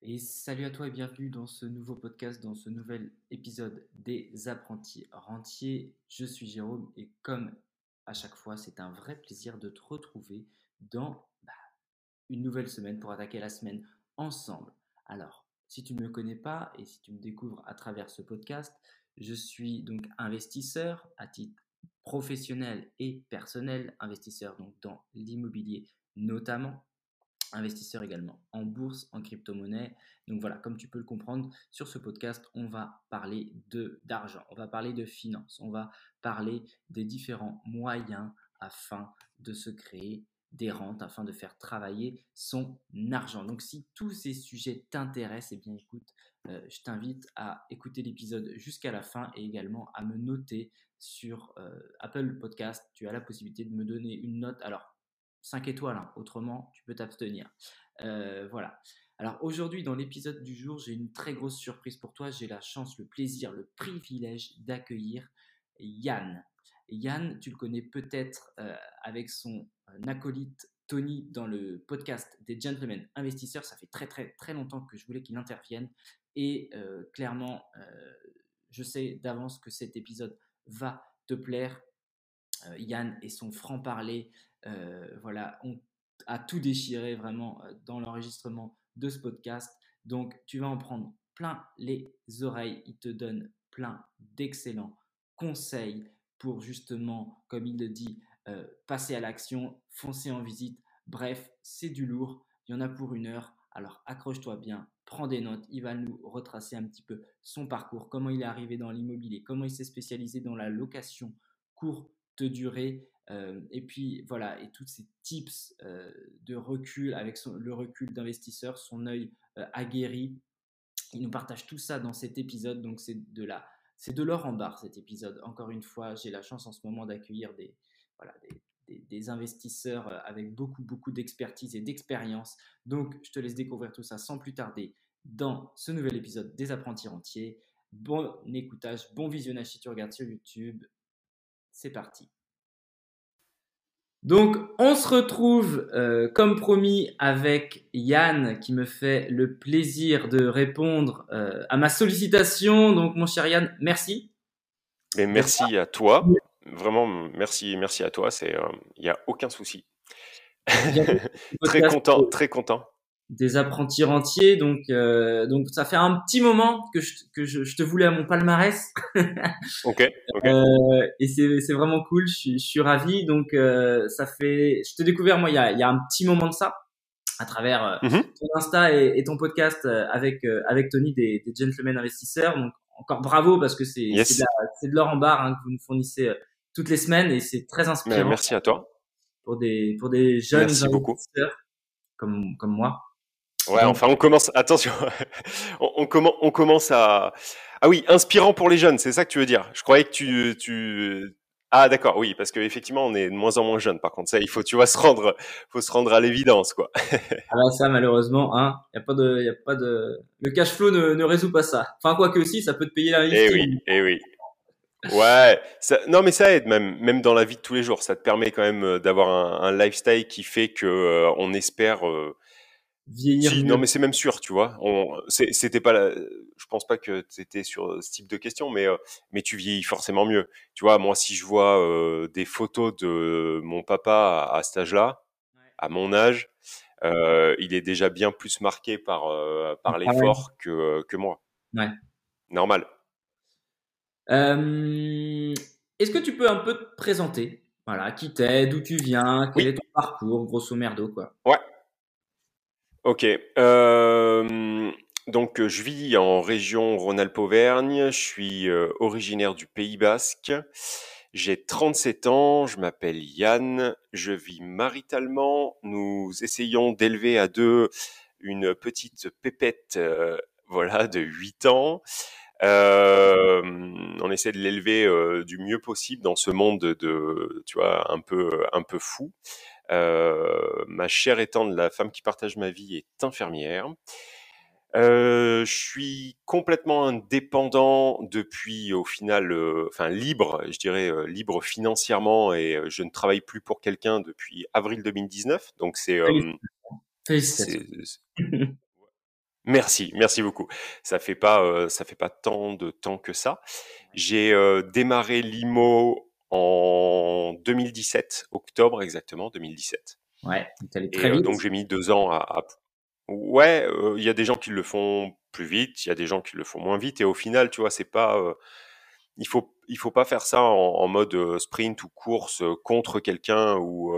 Et salut à toi et bienvenue dans ce nouveau podcast, dans ce nouvel épisode des apprentis rentiers. Je suis Jérôme et comme à chaque fois, c'est un vrai plaisir de te retrouver dans bah, une nouvelle semaine pour attaquer la semaine ensemble. Alors, si tu ne me connais pas et si tu me découvres à travers ce podcast, je suis donc investisseur à titre professionnel et personnel, investisseur donc dans l'immobilier notamment investisseur également en bourse, en crypto-monnaie. Donc voilà, comme tu peux le comprendre, sur ce podcast, on va parler de d'argent, on va parler de finances, on va parler des différents moyens afin de se créer des rentes, afin de faire travailler son argent. Donc si tous ces sujets t'intéressent, eh bien écoute, euh, je t'invite à écouter l'épisode jusqu'à la fin et également à me noter sur euh, Apple Podcast. Tu as la possibilité de me donner une note. Alors 5 étoiles, hein. autrement tu peux t'abstenir. Euh, voilà. Alors aujourd'hui, dans l'épisode du jour, j'ai une très grosse surprise pour toi. J'ai la chance, le plaisir, le privilège d'accueillir Yann. Yann, tu le connais peut-être euh, avec son euh, acolyte Tony dans le podcast des Gentlemen Investisseurs. Ça fait très très très longtemps que je voulais qu'il intervienne. Et clairement, je sais d'avance que cet épisode va te plaire. Yann et son franc-parler, euh, voilà, on a tout déchiré vraiment euh, dans l'enregistrement de ce podcast. Donc, tu vas en prendre plein les oreilles. Il te donne plein d'excellents conseils pour justement, comme il le dit, euh, passer à l'action, foncer en visite. Bref, c'est du lourd. Il y en a pour une heure. Alors accroche-toi bien, prends des notes. Il va nous retracer un petit peu son parcours, comment il est arrivé dans l'immobilier, comment il s'est spécialisé dans la location courte durée, euh, et puis voilà, et tous ces tips euh, de recul avec le recul d'investisseur, son œil euh, aguerri. Il nous partage tout ça dans cet épisode, donc c'est de la, c'est de l'or en barre cet épisode. Encore une fois, j'ai la chance en ce moment d'accueillir des, voilà, des, des, investisseurs avec beaucoup, beaucoup d'expertise et d'expérience. Donc, je te laisse découvrir tout ça sans plus tarder dans ce nouvel épisode des apprentis entiers. Bon écoutage, bon visionnage si tu regardes sur YouTube. C'est parti. Donc, on se retrouve, euh, comme promis, avec Yann qui me fait le plaisir de répondre euh, à ma sollicitation. Donc, mon cher Yann, merci. Et merci à toi. Vraiment, merci, merci à toi. C'est, il euh, n'y a aucun souci. très content, très content des apprentis rentiers. Donc, euh, donc ça fait un petit moment que je, que je, je te voulais à mon palmarès. ok. Euh, et c'est, c'est vraiment cool. Je suis, je suis ravi. Donc, euh, ça fait. Je t'ai découvert moi il y a, il y a un petit moment de ça à travers euh, mm-hmm. ton Insta et, et, ton podcast euh, avec euh, avec Tony des, des Gentlemen Investisseurs. Donc encore bravo parce que c'est c'est, de, c'est de l'or en barre hein, que vous nous fournissez toutes les semaines et c'est très inspirant. merci à toi pour des pour des jeunes investisseurs beaucoup. comme comme moi. Ouais, enfin, on commence. Attention, on, on, commence, on commence à. Ah oui, inspirant pour les jeunes, c'est ça que tu veux dire? Je croyais que tu, tu. Ah d'accord, oui, parce qu'effectivement, on est de moins en moins jeunes. Par contre, ça, il faut, tu vois, se rendre, faut se rendre à l'évidence, quoi. ah bah ça, malheureusement, hein, y a pas de, y a pas de, le cash flow ne, ne résout pas ça. Enfin, quoi que aussi, ça peut te payer la Eh oui, eh oui. Ouais, ça, non mais ça aide même, même dans la vie de tous les jours. Ça te permet quand même euh, d'avoir un, un lifestyle qui fait que euh, on espère. Euh, vieillir. non, mais c'est même sûr, tu vois. C'était pas, la, je pense pas que c'était sur ce type de question, mais euh, mais tu vieillis forcément mieux. Tu vois, moi, si je vois euh, des photos de mon papa à, cet âge-là, à mon âge, euh, il est déjà bien plus marqué par par ah l'effort que que moi. Ouais. Normal. Est-ce que tu peux un peu te présenter? Voilà, qui t'es, d'où tu viens, quel est ton parcours, grosso merdo, quoi? Ouais. Ok. Euh, donc, je vis en région Rhône-Alpes-Auvergne. Je suis euh, originaire du Pays Basque. J'ai 37 ans. Je m'appelle Yann. Je vis maritalement. Nous essayons d'élever à deux une petite pépette, euh, voilà, de 8 ans. on essaie de l'élever du mieux possible dans ce monde de, tu vois, un peu, un peu fou. Euh, ma chère étant la femme qui partage ma vie est infirmière. Euh, je suis complètement indépendant depuis au final, euh, enfin libre, je dirais euh, libre financièrement et je ne travaille plus pour quelqu'un depuis avril 2019. Donc c'est Merci, merci beaucoup. Ça fait pas, ça fait pas tant de temps que ça. J'ai démarré l'IMO en 2017, octobre exactement, 2017. Ouais, allé très vite. donc j'ai mis deux ans à. Ouais, il y a des gens qui le font plus vite, il y a des gens qui le font moins vite, et au final, tu vois, c'est pas. il faut, il faut pas faire ça en, mode sprint ou course contre quelqu'un ou,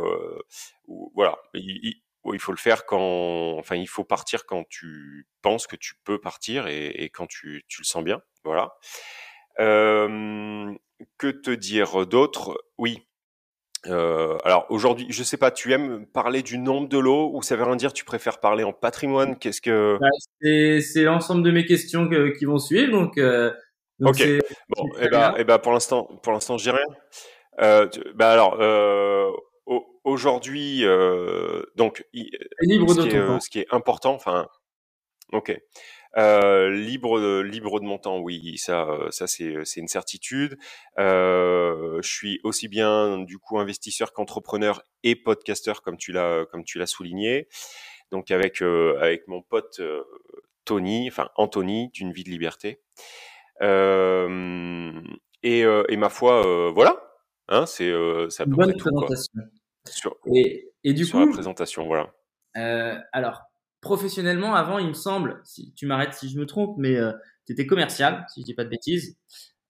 ou voilà. Il, il faut le faire quand, enfin, il faut partir quand tu penses que tu peux partir et, quand tu, tu, le sens bien. Voilà. Euh, que te dire d'autre? Oui. Euh, alors aujourd'hui, je sais pas, tu aimes parler du nombre de lots ou ça veut rien dire Tu préfères parler en patrimoine? Qu'est-ce que bah, C'est l'ensemble de mes questions qui vont suivre, donc. Euh, ok. Bon, et et ben, pour l'instant, pour l'instant, j'ai rien. Euh, bah alors, aujourd'hui, donc, libre ce, de qui est, ce qui est important, enfin, ok. Euh, libre de, libre de mon temps, oui, ça, ça c'est, c'est une certitude. Euh, je suis aussi bien du coup investisseur qu'entrepreneur et podcasteur comme tu l'as, comme tu l'as souligné. Donc avec euh, avec mon pote euh, Tony, enfin Anthony d'une vie de liberté. Euh, et, et ma foi, voilà, hein, c'est ça. Bonne présentation. Sur, et, et du sur coup, la présentation, voilà. Euh, alors, professionnellement, avant, il me semble, si tu m'arrêtes si je me trompe, mais euh, tu étais commercial, si je dis pas de bêtises.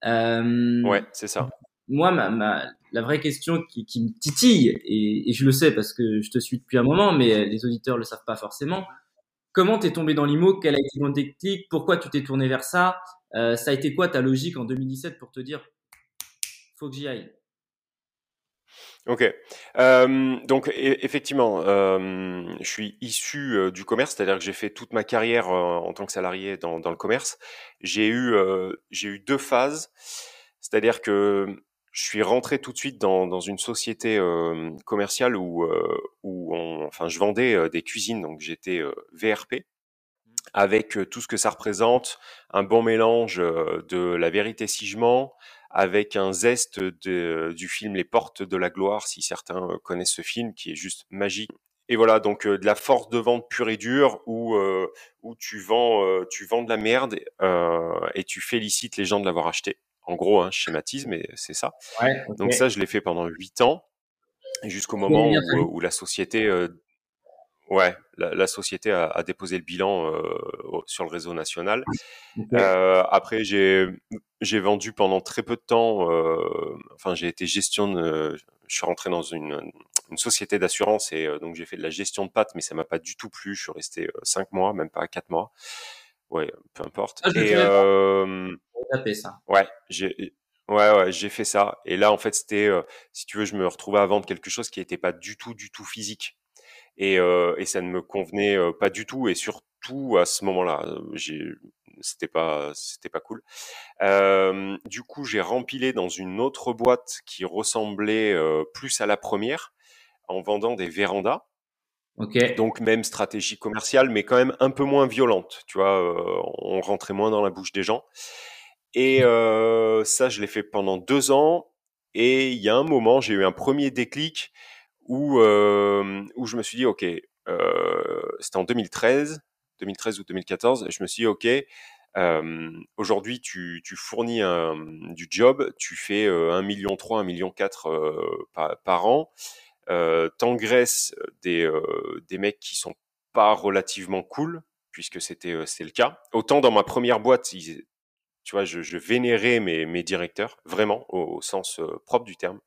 Euh, ouais, c'est ça. Moi, ma, ma, la vraie question qui, qui me titille, et, et, je le sais parce que je te suis depuis un moment, mais les auditeurs le savent pas forcément. Comment t'es tombé dans l'IMO? Quel a été ton déclic? Pourquoi tu t'es tourné vers ça? Euh, Ça a été quoi ta logique en 2017 pour te dire faut que j'y aille? Ok. Euh, donc e, effectivement, euh, je suis issu du commerce, c'est-à-dire que j'ai fait toute ma carrière en tant que salarié dans, dans le commerce. J'ai eu j'ai eu deux phases, c'est-à-dire que je suis rentré tout de suite dans, dans une société commerciale où où on, enfin je vendais des cuisines, donc j'étais VRP avec tout ce que ça représente, un bon mélange de la vérité si je mens, avec un zeste de, du film Les Portes de la Gloire, si certains euh, connaissent ce film, qui est juste magique. Et voilà, donc euh, de la force de vente pure et dure, où, euh, où tu, vends, tu vends de la merde et tu félicites les gens de l'avoir acheté. En gros, hein, schématisme, mais c'est ça. Donc ça, je l'ai fait pendant huit ans, jusqu'au moment où, où, la société Ouais, la, la société a, a, déposé le bilan euh, sur le réseau national. Euh, après, j'ai j'ai vendu pendant très peu de temps. Euh, enfin, j'ai été gestion. De, je suis rentré dans une, une société d'assurance et euh, donc j'ai fait de la gestion de pâtes, mais ça m'a pas du tout plu. Je suis resté euh, cinq mois, même pas quatre mois. Ouais, peu importe. Ah, et euh, ça. Ouais, j'ai Ouais, ouais, j'ai fait ça. Et là, en fait, c'était, si tu veux, je me retrouvais à vendre quelque chose qui n'était pas du tout, du tout physique et, euh, et ça ne me convenait euh, pas du tout et surtout à ce moment-là, j'ai c'était pas c'était pas cool. Euh, du coup, j'ai rempilé dans une autre boîte qui ressemblait euh, plus à la première en vendant des vérandas. Okay. Donc même stratégie commerciale, mais quand même un peu moins violente. Tu vois, euh, on rentrait moins dans la bouche des gens. Et euh, ça, je l'ai fait pendant deux ans. Et il y a un moment, j'ai eu un premier déclic où, euh, où je me suis dit, OK, euh, c'était en 2013, 2013 ou 2014, et je me suis dit, OK, euh, aujourd'hui, tu, tu, fournis du job, tu fais euh, 1 million 3, 1 million 4 euh, par, an, euh, t'engraisses des, des mecs qui sont pas relativement cool, puisque c'était le cas. Autant dans ma première boîte, tu vois, je, vénérais mes, mes directeurs, vraiment, au sens propre du terme.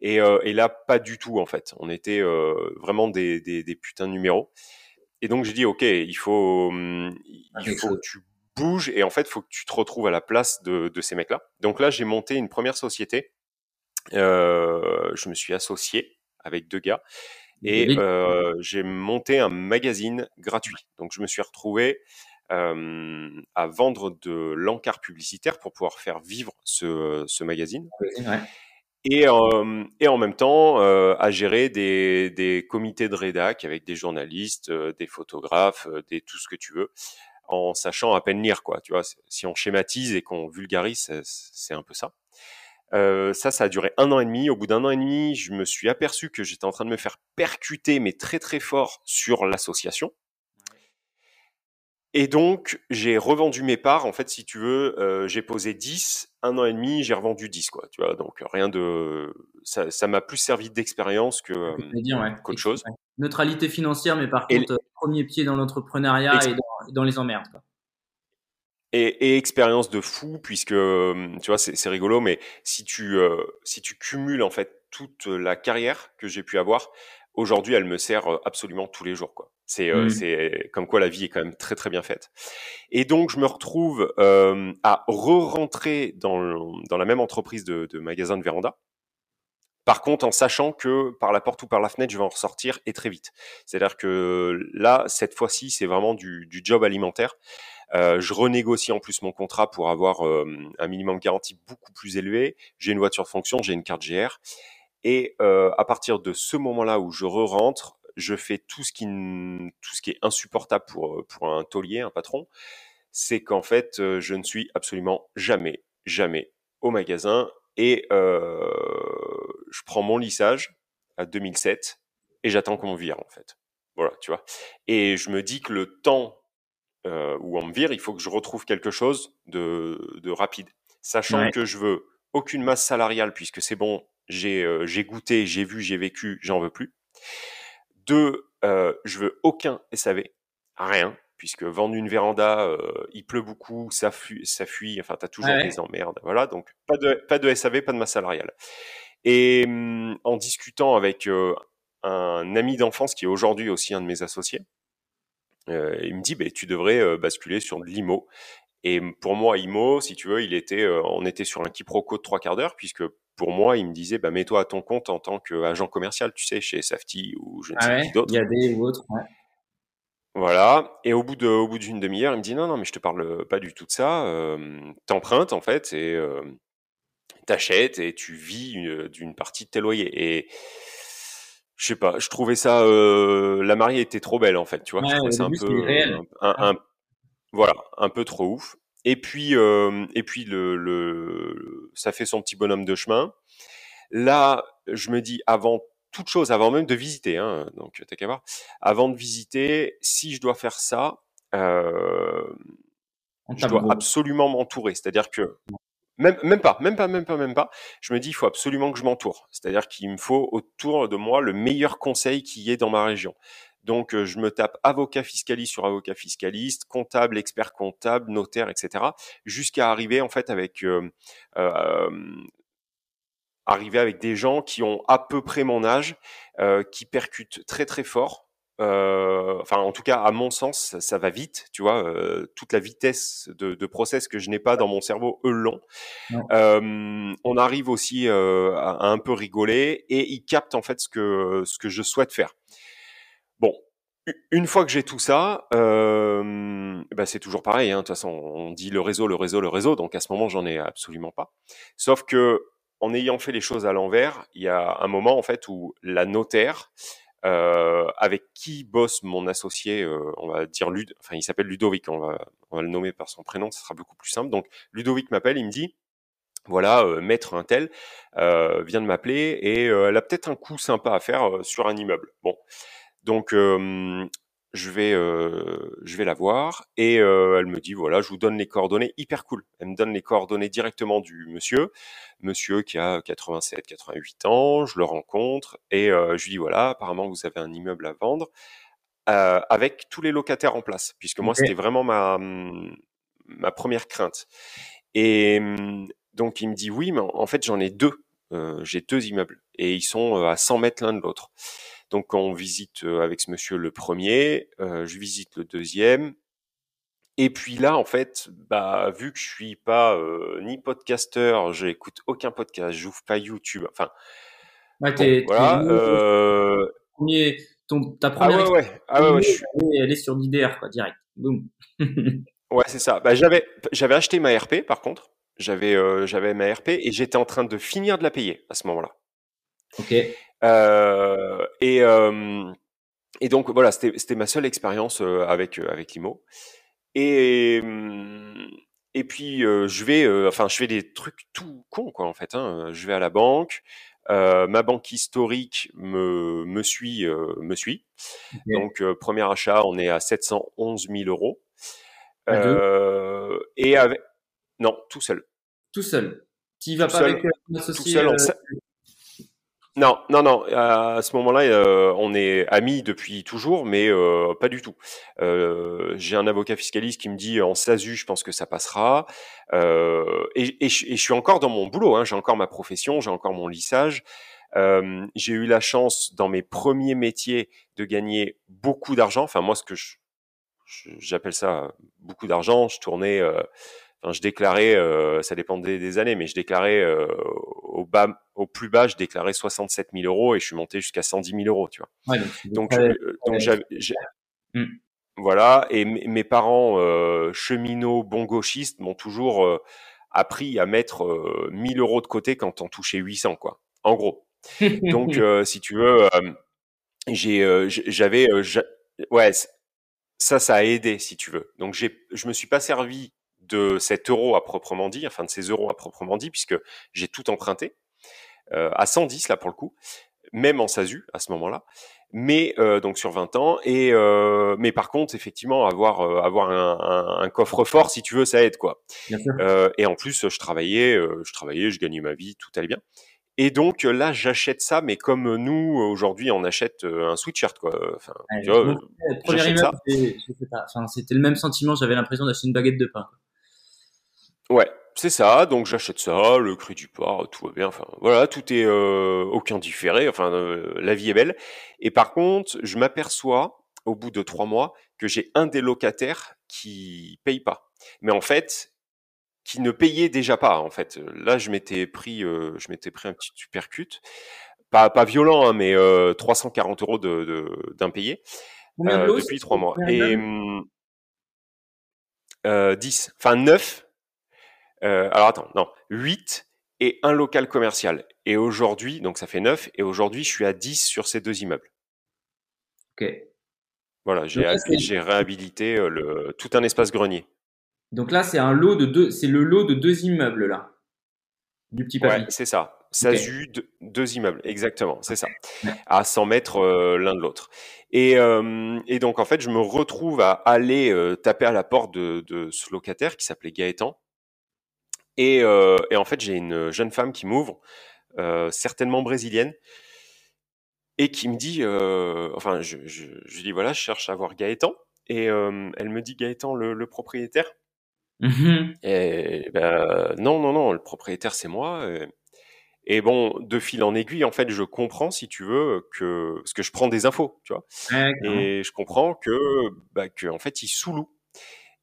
Et, euh, et, là, pas du tout en fait. On était euh, vraiment des, des, des, putains de numéros. Et donc j'ai dit, ok, il faut, hum, il faut que tu bouges et en fait, il faut que tu te retrouves à la place de, de ces mecs-là. Donc là, j'ai monté une première société. Euh, je me suis associé avec deux gars et j'ai monté un magazine gratuit. Donc je me suis retrouvé euh, à vendre de l'encart publicitaire pour pouvoir faire vivre ce, ce magazine. Ouais et, euh, et en même temps euh, à gérer des, des comités de rédac avec des journalistes, euh, des photographes, euh, des tout ce que tu veux, en sachant à peine lire quoi. Tu vois, si on schématise et qu'on vulgarise, c'est un peu ça. Euh, ça, ça a duré un an et demi. Au bout d'un an et demi, je me suis aperçu que j'étais en train de me faire percuter, mais très très fort sur l'association. Et donc, j'ai revendu mes parts. En fait, si tu veux, euh, j'ai posé 10, un an et demi, j'ai revendu 10, quoi. Tu vois, donc rien de, ça, ça m'a plus servi d'expérience que euh, ouais. qu'autre chose. Neutralité financière, mais par contre, euh, premier pied dans l'entrepreneuriat et dans, dans, les emmerdes. Quoi. Et, et, expérience de fou, puisque tu vois, c'est rigolo, mais si tu si tu cumules en fait toute la carrière que j'ai pu avoir, aujourd'hui, elle me sert absolument tous les jours, quoi. C'est euh, mmh. comme quoi la vie est quand même très très bien faite. Et donc je me retrouve euh, à re-rentrer dans, dans la même entreprise de, de magasin de véranda. Par contre, en sachant que par la porte ou par la fenêtre, je vais en ressortir et très vite. C'est-à-dire que là, cette fois-ci, c'est vraiment du, du, job alimentaire. Euh, je renégocie en plus mon contrat pour avoir euh, un minimum garanti beaucoup plus élevé. J'ai une voiture de fonction, j'ai une carte GR. Et euh, à partir de ce moment-là où je re-rentre, je fais tout ce qui tout ce qui est insupportable pour pour un taulier, un patron, c'est qu'en fait euh, je ne suis absolument jamais jamais au magasin et euh, je prends mon lissage à 2007 et j'attends qu'on me vire en fait. Voilà, tu vois. Et je me dis que le temps euh, où on me vire, il faut que je retrouve quelque chose de, de rapide, sachant que je veux aucune masse salariale puisque c'est bon, j'ai euh, j'ai goûté, j'ai vu, j'ai vécu, j'en veux plus. Deux, euh, je veux aucun SAV, rien, puisque vendre une véranda, euh, il pleut beaucoup, ça fuit, ça fuit enfin, tu as toujours des emmerdes. Voilà, donc pas de, pas de SAV, pas de masse salariale. Et hum, en discutant avec euh, un ami d'enfance qui est aujourd'hui aussi un de mes associés, il me dit, bah, tu devrais basculer sur de l'IMO. Et pour moi, IMO, si tu veux, il était, on était sur un quiproquo de trois quarts d'heure, puisque pour moi, il me disait, bah, mets-toi à ton compte en tant qu'agent commercial, tu sais, chez Safety ou je ne sais ah qui d'autre. Il y a des ou autres. Voilà. Et au bout de, au bout d'une demi-heure, il me dit, non, non, mais je te parle pas du tout de ça. Euh, T'empruntes, en fait, et euh, t'achètes et tu vis d'une partie de tes loyers. Et je sais pas, je trouvais ça, euh, la mariée était trop belle, en fait, tu vois. je trouvais ça un peu, un, un, voilà, un peu trop ouf. Et puis, euh, et puis le, le, ça fait son petit bonhomme de chemin. Là, je me dis, avant toute chose, avant même de visiter, hein, donc t'as qu'à voir, avant de visiter, si je dois faire ça, euh, je dois absolument m'entourer. C'est-à-dire que même, même pas, même pas, même pas, même pas. Je me dis, il faut absolument que je m'entoure. C'est-à-dire qu'il me faut autour de moi le meilleur conseil qui ait dans ma région. Donc, euh, je me tape avocat fiscaliste sur avocat fiscaliste, comptable, expert comptable, notaire, etc., jusqu'à arriver en fait avec euh, euh, arriver avec des gens qui ont à peu près mon âge, euh, qui percutent très très fort. Enfin, en tout cas, à mon sens, ça, va vite, tu vois. Toute la vitesse de, de process que je n'ai pas dans mon cerveau, eux l'ont. on arrive aussi à, à, un peu rigoler et ils captent en fait ce que ce que je souhaite faire. Bon, une fois que j'ai tout ça, euh, bah c'est toujours pareil. Hein. De toute façon, on dit le réseau, le réseau, le réseau. Donc à ce moment, j'en ai absolument pas. Sauf que en ayant fait les choses à l'envers, il y a un moment en fait où la notaire euh, avec qui bosse mon associé, euh, on va dire Lud, enfin il s'appelle Ludovic, on va, on va le nommer par son prénom, ça sera beaucoup plus simple. Donc Ludovic m'appelle, il me dit voilà, euh, maître un tel euh, vient de m'appeler et elle a peut-être un coup sympa à faire sur un immeuble. Bon, donc je vais je vais la voir et elle me dit voilà je vous donne les coordonnées hyper cool. Elle me donne les coordonnées directement du monsieur monsieur qui a 87 88 ans je le rencontre et je lui dis voilà apparemment vous avez un immeuble à vendre avec tous les locataires en place puisque moi c'était vraiment ma mmh, ma première crainte et donc il me dit oui mais en fait j'en ai deux j'ai deux immeubles et ils sont à 100 mètres l'un de l'autre donc on visite avec ce monsieur le premier, euh, je visite le deuxième. Et puis là, en fait, bah, vu que je suis pas euh, ni podcasteur, j'écoute aucun podcast, j'ouvre pas YouTube, enfin. Ouais, t'es, voilà. Euh... Premier, ton, ta première. Ah ouais, ouais. Ah ouais, je suis... elle est sur l'IDR, quoi, direct. Boum. ouais, c'est ça. Bah, j'avais, j'avais acheté ma RP, par contre. J'avais, j'avais ma RP et j'étais en train de finir de la payer à ce moment-là. Ok. Euh, et, euh, et donc voilà, c'était ma seule expérience euh, avec avec Limo. Et et puis je vais, enfin je fais des trucs tout cons quoi en fait. Hein. Je vais à la banque, ma banque historique me, me suit, me suit. Donc premier achat, on est à 711 000 euros. et avec non, tout seul. Tout seul. Tu vas pas avec un associé non, non, non. À ce moment-là, euh, on est amis depuis toujours, mais euh, pas du tout. Euh, j'ai un avocat fiscaliste qui me dit en SASU, je pense que ça passera. Et, je suis encore dans mon boulot. Hein, j'ai encore ma profession, j'ai encore mon lissage. j'ai eu la chance dans mes premiers métiers de gagner beaucoup d'argent. Enfin, moi, ce que j'appelle ça beaucoup d'argent. Je tournais Enfin, je déclarais, euh, ça dépendait des années, mais je déclarais euh, au bas, au plus bas, je déclarais 67 000 euros et je suis monté jusqu'à 110 000 euros, tu vois. Ouais, donc, donc, donc j'avais, mmh. voilà. Et mes parents euh, cheminots, bon gauchistes, m'ont toujours euh, appris à mettre 1000 euros de côté quand on touchait 800, quoi. En gros. donc, si tu veux, j'ai, j'avais, ouais, ça, ça a aidé, si tu veux. Donc, j'ai, je me suis pas servi de cet euro à proprement dit, enfin de ces euros à proprement dit, puisque j'ai tout emprunté, euh, à 110 là pour le coup, même en SASU à ce moment-là, mais euh, donc sur 20 ans. Et euh, mais par contre, effectivement, avoir avoir un, un, coffre-fort, si tu veux, ça aide quoi. et en plus, je travaillais, je travaillais, je gagnais ma vie, tout allait bien. Et donc là, j'achète ça, mais comme nous aujourd'hui, on achète un sweatshirt quoi. Enfin, tu vois, c'était le même sentiment. J'avais l'impression d'acheter une baguette de pain. Ouais, c'est ça. Donc j'achète ça, le crédit part, tout va bien. Enfin voilà, tout est euh, aucun différé. Enfin, euh, la vie est belle. Et par contre, je m'aperçois au bout de trois mois que j'ai un des locataires qui paye pas. Mais en fait, qui ne payait déjà pas. En fait, là, je m'étais pris, euh, je m'étais pris un petit supercut, pas pas violent, hein, mais 340 euros de d'impayé depuis trois mois. Et 10, enfin 9 euh, alors attends, non, 8 et un local commercial. Et aujourd'hui, donc ça fait 9, et aujourd'hui je suis à 10 sur ces deux immeubles. Ok. Voilà, j'ai réhabilité euh, le, tout un espace grenier. Donc là, c'est un lot de deux, c'est le lot de deux immeubles là, du petit papier. Ouais, c'est ça. Ça okay. deux, immeubles, exactement, c'est ça, à 100 mètres euh, l'un de l'autre. Et, et, donc en fait, je me retrouve à aller taper à la porte de, de ce locataire qui s'appelait Gaëtan, et, euh, et en fait, j'ai une jeune femme qui m'ouvre, euh, certainement brésilienne, et qui me dit, euh, enfin, je, je, je, dis voilà, je cherche à voir Gaëtan, et elle me dit Gaëtan, le, le propriétaire. Mmh et ben non, non, non, le propriétaire c'est moi. Et, et, bon, de fil en aiguille, en fait, je comprends, si tu veux, que parce que je prends des infos, tu vois, et je comprends que, bah, que en fait, il sous-loue.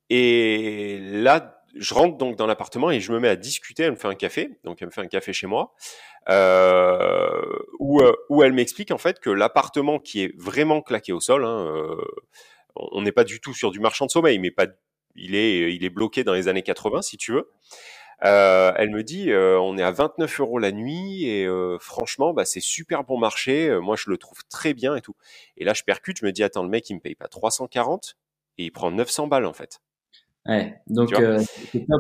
Et là, je rentre donc dans l'appartement et je me mets à discuter. Elle me fait un café, donc elle me fait un café chez moi, euh, où, euh, elle m'explique en fait que l'appartement qui est vraiment claqué au sol, hein, euh, on n'est pas du tout sur du marchand de sommeil, mais pas, il est, il est bloqué dans les années 80 si tu veux. Euh, elle me dit, on est à 29 euros la nuit et franchement, bah, c'est super bon marché. Moi, je le trouve très bien et tout. Et là, je percute, je me dis, attends, le mec, il me paye pas 340 et il prend 900 balles en fait. Ouais, donc euh,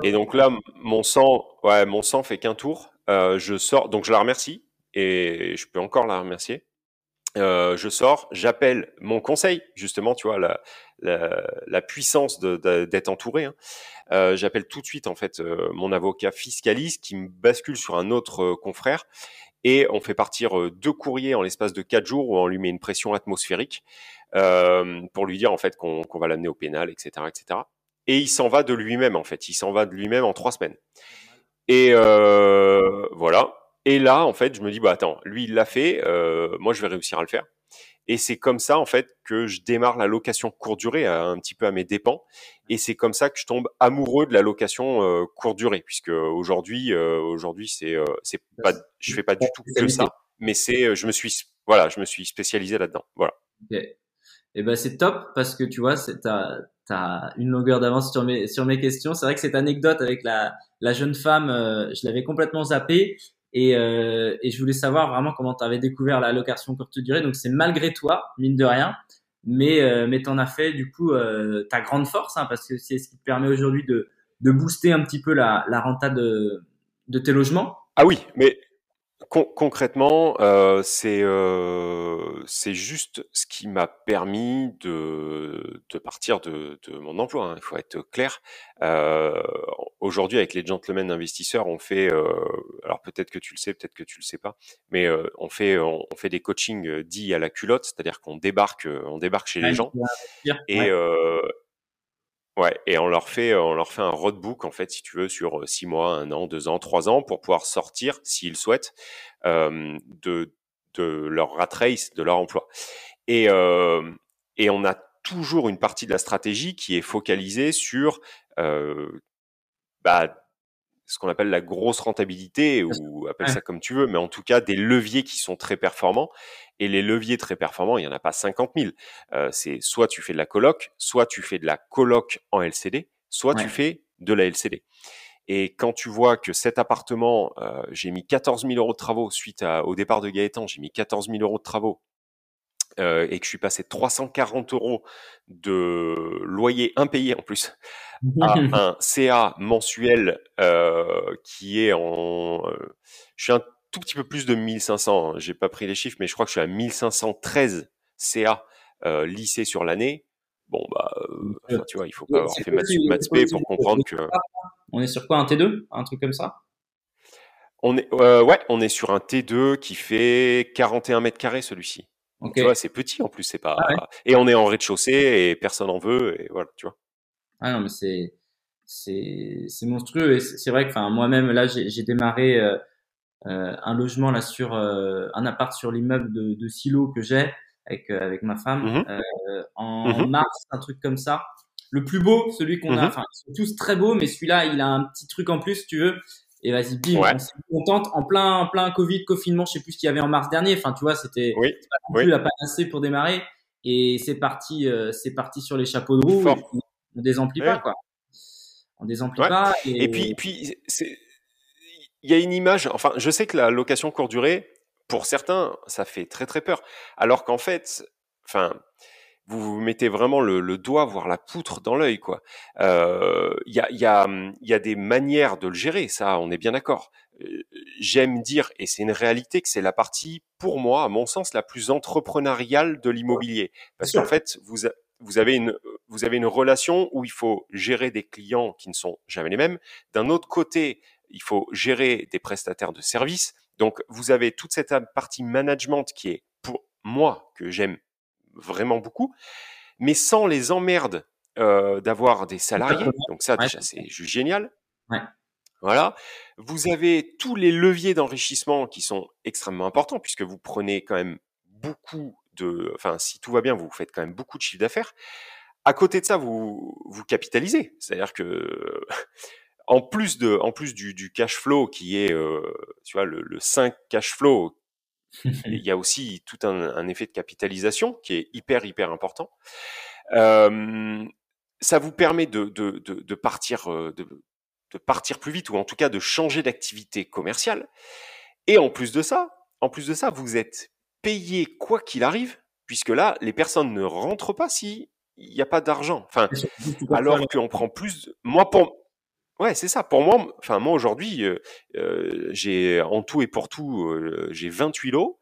et donc là, mon sang, ouais, mon sang fait qu'un tour. Euh, je sors, donc je la remercie et je peux encore la remercier. Euh, je sors, j'appelle mon conseil, justement, tu vois, la, la, la puissance d'être entouré. Hein. Euh, j'appelle tout de suite, en fait, euh, mon avocat fiscaliste qui me bascule sur un autre euh, confrère et on fait partir deux courriers en l'espace de quatre jours où on lui met une pression atmosphérique pour lui dire, en fait, qu'on va l'amener au pénal, etc., etc et il s'en va de lui-même en fait. Il s'en va de lui-même en trois semaines. Et euh, voilà. Et là, en fait, je me dis bah attends, lui il l'a fait, euh, moi je vais réussir à le faire. Et c'est comme ça en fait que je démarre la location courte durée un petit peu à mes dépens. Et c'est comme ça que je tombe amoureux de la location euh, courte durée, puisque aujourd'hui, euh, aujourd'hui c'est euh, c'est pas, je fais pas du tout que ça, mais c'est, je me suis voilà, je me suis spécialisé là-dedans. Voilà. Et eh ben c'est top parce que tu vois, c'est tu as une longueur d'avance sur mes, sur mes questions. C'est vrai que cette anecdote avec la, la jeune femme, euh, je l'avais complètement zappée et, euh, et je voulais savoir vraiment comment tu avais découvert la location courte durée. Donc c'est malgré toi, mine de rien, mais, euh, mais tu en as fait du coup euh, ta grande force hein, parce que c'est ce qui te permet aujourd'hui de, de booster un petit peu la, la renta de, de tes logements. Ah oui, mais concrètement, euh, c'est euh, c'est juste ce qui m'a permis de, de partir de, de mon emploi. Hein, il faut être clair. Euh, Aujourd'hui, avec les gentlemen investisseurs, on fait, alors peut-être que tu le sais, peut-être que tu le sais pas, mais on fait on, fait des coachings dits à la culotte, c'est-à-dire qu'on débarque on débarque chez les gens et Ouais, et on leur fait, on leur fait un roadbook en fait, si tu veux, sur euh, six mois, un an, deux ans, trois ans, pour pouvoir sortir, s'ils souhaitent, euh, de de leur rat race, de leur emploi. Et euh, et on a toujours une partie de la stratégie qui est focalisée sur euh, bah, ce qu'on appelle la grosse rentabilité ou appelle ça comme tu veux, mais en tout cas des leviers qui sont très performants. Et les leviers très performants, il n'y en a pas 50 000. Euh, c'est soit tu fais de la coloc, soit tu fais de la coloc en LCD, soit tu fais de la LCD. Et quand tu vois que cet appartement, euh, j'ai mis 14 000 euros de travaux suite au départ de Gaëtan, j'ai mis 14 000 euros de travaux euh, et que je suis passé de 340 euros de loyer impayé en plus à un CA mensuel euh, qui est en... Euh, je suis un tout petit peu plus de 1500, hein, j'ai pas pris les chiffres, mais je crois que je suis à 1513 CA euh, lycée sur l'année. Bon, bah, euh, tu vois, il faut pas avoir fait maths pour comprendre que... On est sur quoi, un T2 Un truc comme ça? On est, ouais, on est sur un T2 qui fait 41 mètres carrés celui-ci. Tu vois, c'est petit en plus, c'est pas. Ah et on est en rez-de-chaussée et personne en veut et voilà, tu vois. Ah non, mais c'est c'est monstrueux et c'est vrai que enfin moi-même là j'ai démarré euh, euh, un logement là sur euh, un appart sur l'immeuble de, de Silo que j'ai avec euh, avec ma femme mmh euh, en mmh mars un truc comme ça le plus beau celui qu'on a mmh enfin ils sont tous très beaux mais celui-là il a un petit truc en plus si tu veux et vas-y, bim, on s'est contente en plein, en plein Covid, confinement, je sais plus ce qu'il y avait en mars dernier. Enfin, tu vois, c'était oui. pas non plus la panacée pour démarrer. Et c'est parti, euh, c'est parti sur les chapeaux de roue. On désemplit pas, quoi. On désemplit pas. Et, puis, puis c'est, il y a une image. Enfin, je sais que la location courte durée, pour certains, ça fait très très peur. Alors qu'en fait, enfin, vous vous mettez vraiment le, doigt, voire la poutre dans l'œil, quoi. Il euh, y, a, y, a, y, a, des manières de le gérer, ça, on est bien d'accord. Euh, j'aime dire, et c'est une réalité, que c'est la partie, pour moi, à mon sens, la plus entrepreneuriale de l'immobilier, parce qu'en fait, vous, vous avez une vous avez une relation où il faut gérer des clients qui ne sont jamais les mêmes. D'un autre côté, il faut gérer des prestataires de services. Donc, vous avez toute cette partie management qui est pour moi que j'aime vraiment beaucoup, mais sans les emmerdes euh, d'avoir des salariés. Donc ça, déjà, c'est juste génial. Ouais. Voilà. Vous avez tous les leviers d'enrichissement qui sont extrêmement importants puisque vous prenez quand même beaucoup de, enfin, si tout va bien, vous faites quand même beaucoup de chiffre d'affaires. À côté de ça, vous vous capitalisez, c'est-à-dire que en plus de, en plus du, du cash flow qui est, euh, tu vois, le, le 5 cash flow il y a aussi tout un, un, effet de capitalisation qui est hyper hyper important. Euh, ça vous permet de, de, de, de partir euh, de, de, partir plus vite ou en tout cas de changer d'activité commerciale. Et en plus de ça, en plus de ça, vous êtes payé quoi qu'il arrive, puisque là, les personnes ne rentrent pas si il n'y a pas d'argent. Enfin, alors qu'on prend plus. Moi, pour Ouais, c'est ça. Pour moi, enfin moi aujourd'hui, euh, euh, j'ai en tout et pour tout, euh, j'ai 28 lots.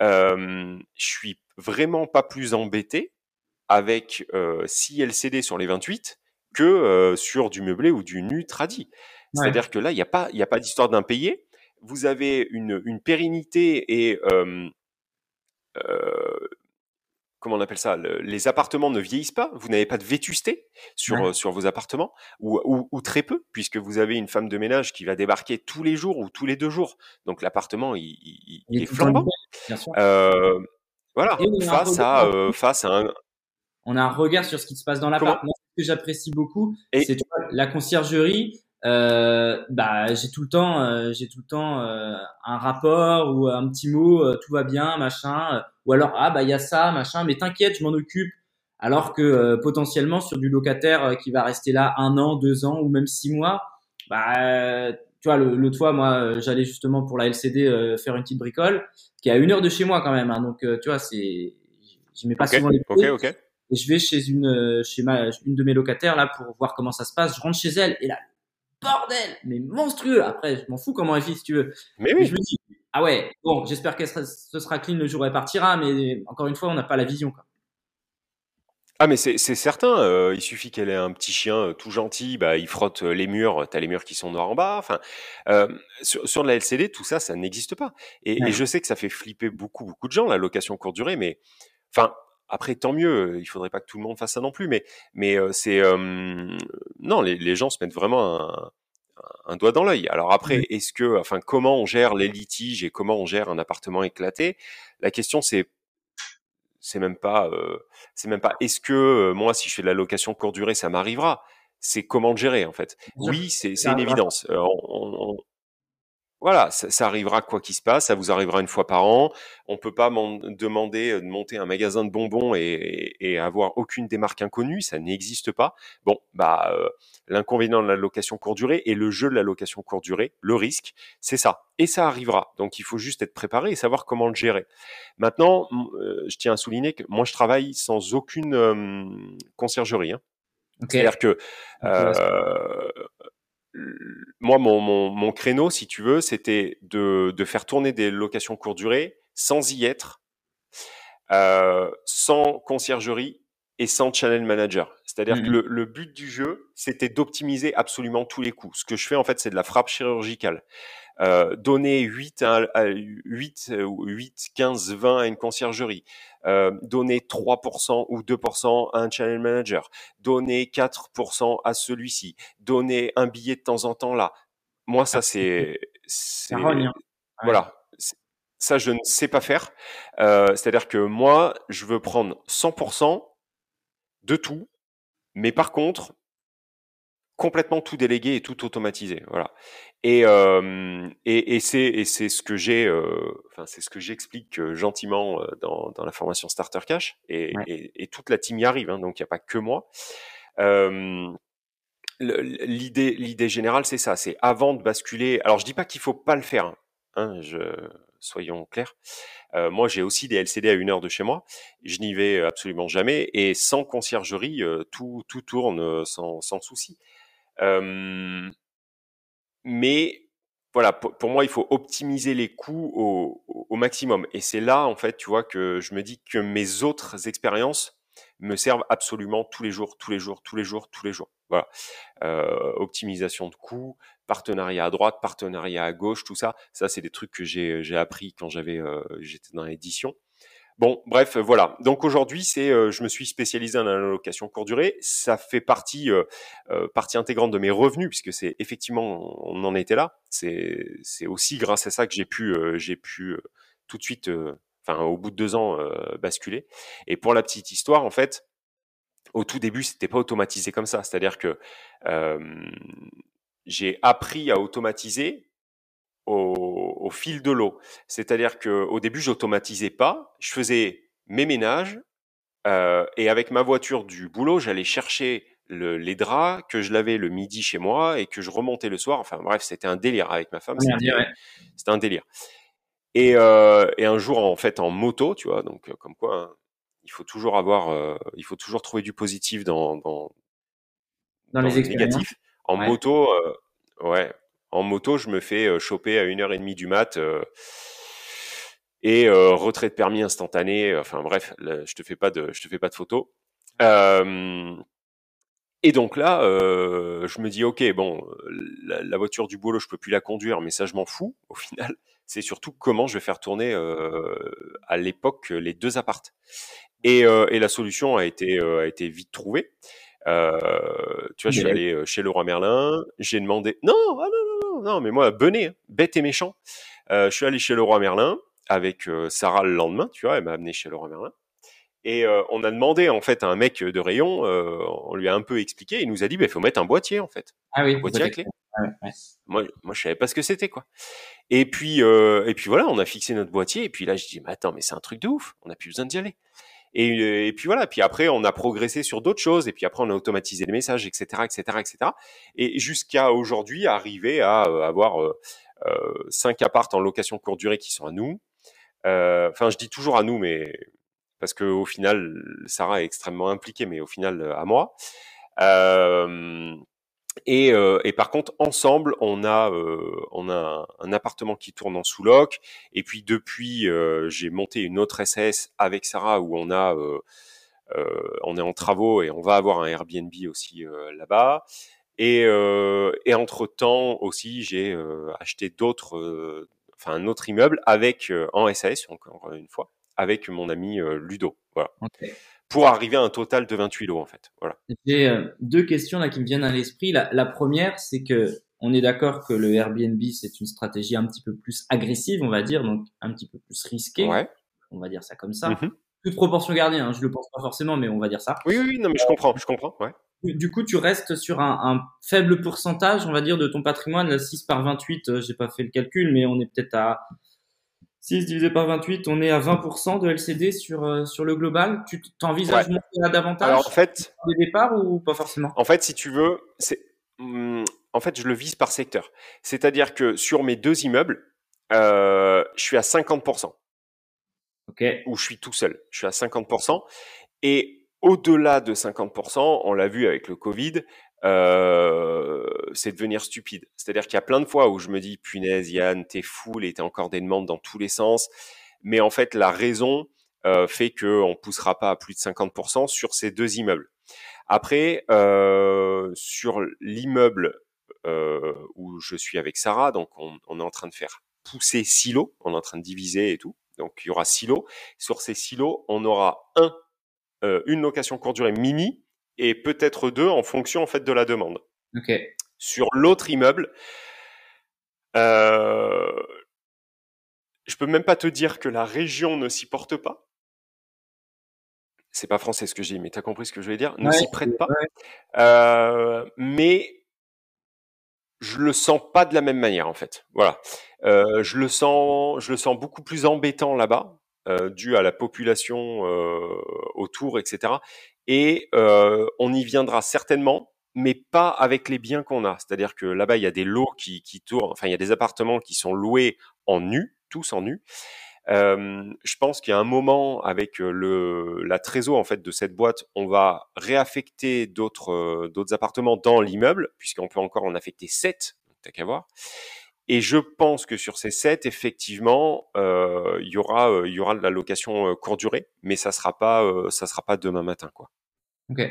Euh, je suis vraiment pas plus embêté avec 6 LCD sur les 28 que sur du meublé ou du nu tradi. C'est-à-dire que là, il n'y a pas, il y a pas d'histoire d'impayé. Vous avez une, une pérennité et euh, comment on appelle ça Les appartements ne vieillissent pas. Vous n'avez pas de vétusté sur euh, sur vos appartements ou, ou, ou, très peu puisque vous avez une femme de ménage qui va débarquer tous les jours ou tous les deux jours. Donc l'appartement il, il, il, est flambant. Euh, voilà. Face à euh, face à un. On a un regard sur ce qui se passe dans l'appart. Moi, ce que j'apprécie beaucoup, c'est la conciergerie. Euh, bah j'ai tout le temps euh, j'ai tout le temps euh, un rapport ou un petit mot euh, tout va bien machin ou alors ah bah il y a ça machin mais t'inquiète je m'en occupe. Alors que potentiellement sur du locataire qui va rester là un an deux ans ou même six mois bah tu vois le, le fois moi j'allais justement pour la LCD faire une petite bricole qui est à une heure de chez moi quand même hein, donc tu vois c'est je mets pas souvent les pieds. et je vais chez une chez ma une de mes locataires là pour voir comment ça se passe. Je rentre chez elle et là bordel, mais monstrueux. Après, je m'en fous comment elle vit si tu veux. Mais oui. je me dis, Ah ouais, bon, j'espère que ce sera clean le jour où elle partira, mais encore une fois, on n'a pas la vision. Quoi. Ah mais c'est certain, euh, il suffit qu'elle ait un petit chien euh, tout gentil, bah, il frotte euh, les murs, tu as les murs qui sont noirs en bas, enfin, sur, sur la LCD, tout ça, ça n'existe pas. Et, et, je sais que ça fait flipper beaucoup, beaucoup de gens, la location courte durée, mais enfin, après, tant mieux, il faudrait pas que tout le monde fasse ça non plus, mais, mais c'est... non, les, les, gens se mettent vraiment un, un doigt dans l'œil. Alors après, est-ce que, enfin, comment on gère les litiges et comment on gère un appartement éclaté? La question, c'est c'est même pas, euh, c'est même pas. Est-ce que euh, moi, si je fais de la location courte durée, ça m'arrivera? C'est comment le gérer en fait? Oui, c'est une évidence. Euh, on, voilà, ça, arrivera quoi qu'il se passe, ça vous arrivera une fois par an. On peut pas demander de monter un magasin de bonbons et, et, avoir aucune démarque inconnue, ça n'existe pas. Bon, bah l'inconvénient de la location courte durée et le jeu de la location courte durée, le risque, c'est ça. Et ça arrivera. Donc il faut juste être préparé et savoir comment le gérer. Maintenant, je tiens à souligner que moi je travaille sans aucune conciergerie. Hein. C'est-à-dire que euh, moi, mon, mon, créneau, si tu veux, c'était de, de, faire tourner des locations courte durée sans y être, euh, sans conciergerie et sans channel manager. C'est-à-dire que mmh le, but du jeu, c'était d'optimiser absolument tous les coûts. Ce que je fais, en fait, c'est de la frappe chirurgicale. Euh, donner 8, à, 8, 8, 15, 20 à une conciergerie, euh, donner 3% ou 2% à un channel manager, donner 4% à celui-ci, donner un billet de temps en temps là. Moi, ça, c'est... Hein. Voilà. Ça, je ne sais pas faire. Euh, c'est-à-dire que moi, je veux prendre 100% de tout, mais par contre, complètement tout délégué et tout automatisé. Voilà. Et, euh, et, et c'est ce que j'ai, euh, enfin c'est ce que j'explique euh, gentiment euh, dans, dans la formation Starter Cash et, et, et toute la team y arrive, hein, donc il n'y a pas que moi. l'idée l'idée générale c'est ça, c'est avant de basculer. Alors je dis pas qu'il faut pas le faire, hein, hein je, soyons clairs. Euh, moi, j'ai aussi des LCD à une heure de chez moi. Je n'y vais absolument jamais. Et sans conciergerie, tout, tout tourne sans, sans souci mais voilà, pour, moi, il faut optimiser les coûts au, maximum. Et c'est là, en fait, tu vois, que je me dis que mes autres expériences me servent absolument tous les jours, tous les jours, tous les jours, tous les jours. Voilà. Euh, optimisation de coûts, partenariat à droite, partenariat à gauche, tout ça. Ça, c'est des trucs que j'ai appris quand j'avais, euh, j'étais dans l'édition. Bon, bref, voilà. Donc aujourd'hui, c'est, euh, je me suis spécialisé en allocation courte durée. Ça fait partie, euh, euh, partie intégrante de mes revenus, puisque c'est effectivement, on en était là. C'est, c'est aussi grâce à ça que j'ai pu, j'ai pu tout de suite, enfin, au bout de deux ans, basculer. Et pour la petite histoire, en fait, au tout début, c'était pas automatisé comme ça. C'est-à-dire que j'ai appris à automatiser au, fil de l'eau. C'est-à-dire qu'au début, j'automatisais pas, je faisais mes ménages euh, et avec ma voiture du boulot, j'allais chercher le, les draps que je lavais le midi chez moi et que je remontais le soir. Enfin bref, c'était un délire avec ma femme. C'était un délire. Et, euh, et, un jour, en fait, en moto, tu vois, donc euh, comme quoi, hein, il faut toujours avoir, euh, il faut toujours trouver du positif dans dans, dans, les négatifs. En moto, ouais, en moto, je me fais euh, choper à 1h30 du mat euh, et euh, retrait de permis instantané. Enfin bref, je te fais pas de, je te fais pas de photos. et donc là, je me dis ok, bon, la, voiture du boulot, je peux plus la conduire, mais ça, je m'en fous. Au final, c'est surtout comment je vais faire tourner à l'époque les deux appartes. Et, et, la solution a été, a été vite trouvée. Euh, tu vois, je suis allé chez Leroy Merlin, j'ai demandé. Non, ah non, non, mais moi, bené, hein, bête et méchant. Euh, je suis allé chez le roi Merlin avec euh, Sarah le lendemain, tu vois, elle m'a amené chez le roi Merlin. Et euh, on a demandé en fait à un mec de rayon, on lui a un peu expliqué, il nous a dit, il bah, faut mettre un boîtier en fait. Ah oui. Un boîtier à clé. Moi, moi, je savais pas ce que c'était quoi. Et puis, et puis voilà, on a fixé notre boîtier. Et puis là, je dis, mais attends, mais c'est un truc de ouf. On n'a plus besoin d'y aller. Et, et, puis voilà. Puis après, on a progressé sur d'autres choses. Et puis après, on a automatisé les messages, etc., etc., etc. Et jusqu'à aujourd'hui, arriver à avoir euh, cinq appartes en location courte durée qui sont à nous. Enfin, je dis toujours à nous, mais parce que au final, Sarah est extrêmement impliquée, mais au final, à moi. Euh, Et, par contre, ensemble, on a, euh, on a un, appartement qui tourne en sous-loc. Et puis depuis, euh, j'ai monté une autre SAS avec Sarah où on a, on est en travaux et on va avoir un Airbnb aussi là-bas. Et, entre temps aussi, j'ai acheté d'autres, enfin un autre immeuble avec en SAS encore une fois, avec mon ami Ludo. Voilà. Pour arriver à un total de 28 lots en fait. Voilà. J'ai euh, deux questions là qui me viennent à l'esprit. La, la, première, c'est que on est d'accord que le Airbnb c'est une stratégie un petit peu plus agressive, on va dire, donc un petit peu plus risquée. Ouais. On va dire ça comme ça. Mm-hmm. Toute proportion gardée, hein, je le pense pas forcément, mais on va dire ça. Oui, oui, non, mais je comprends, je comprends. Ouais. Du coup, tu restes sur un, un, faible pourcentage, on va dire, de ton patrimoine. Là, 6 par 28, euh, j'ai pas fait le calcul, mais on est peut-être à 6 divisé par 28, on est à 20% de LCD sur, euh, sur le global. Tu t'envisages ouais. monter davantage Alors, en fait, des départs ou pas forcément? En fait, si tu veux, c'est, en fait, je le vise par secteur. C'est-à-dire que sur mes deux immeubles, euh, je suis à 50%. Ok. Où je suis tout seul. Je suis à 50%. Et au-delà de 50%, on l'a vu avec le Covid, euh, c'est devenir stupide. C'est-à-dire qu'il y a plein de fois où je me dis, punaise, Yann, t'es fou, et t'as encore des demandes dans tous les sens. Mais en fait, la raison euh, fait qu'on poussera pas à plus de 50% sur ces deux immeubles. Après, euh, sur l'immeuble euh, où je suis avec Sarah, donc on, on, est en train de faire pousser silos, on est en train de diviser et tout. Donc il y aura silos. Sur ces silos, on aura un, euh, une location courte durée mini et peut-être deux en fonction en fait de la demande. Okay. Sur l'autre immeuble, euh, je peux même pas te dire que la région ne s'y porte pas. C'est pas français ce que j'ai dit, mais tu as compris ce que je vais dire. Ne s'y prête pas. Euh, mais je le sens pas de la même manière en fait. Voilà. Euh, je le sens, je le sens beaucoup plus embêtant là-bas, euh, dû à la population euh, autour, etc et euh, on y viendra certainement, mais pas avec les biens qu'on a. C'est-à-dire que là-bas, il y a des lots qui, qui tournent, enfin, il y a des appartements qui sont loués en nu, tous en nu. Euh, je pense qu'il y a un moment avec le la trésor en fait de cette boîte, on va réaffecter d'autres euh, d'autres appartements dans l'immeuble puisqu'on peut encore en affecter sept, t'as qu'à voir. Et je pense que sur ces sept, effectivement, euh, il y aura, euh, il y aura de la location euh, courte durée, mais ça sera pas, ça sera pas demain matin, quoi. Ok.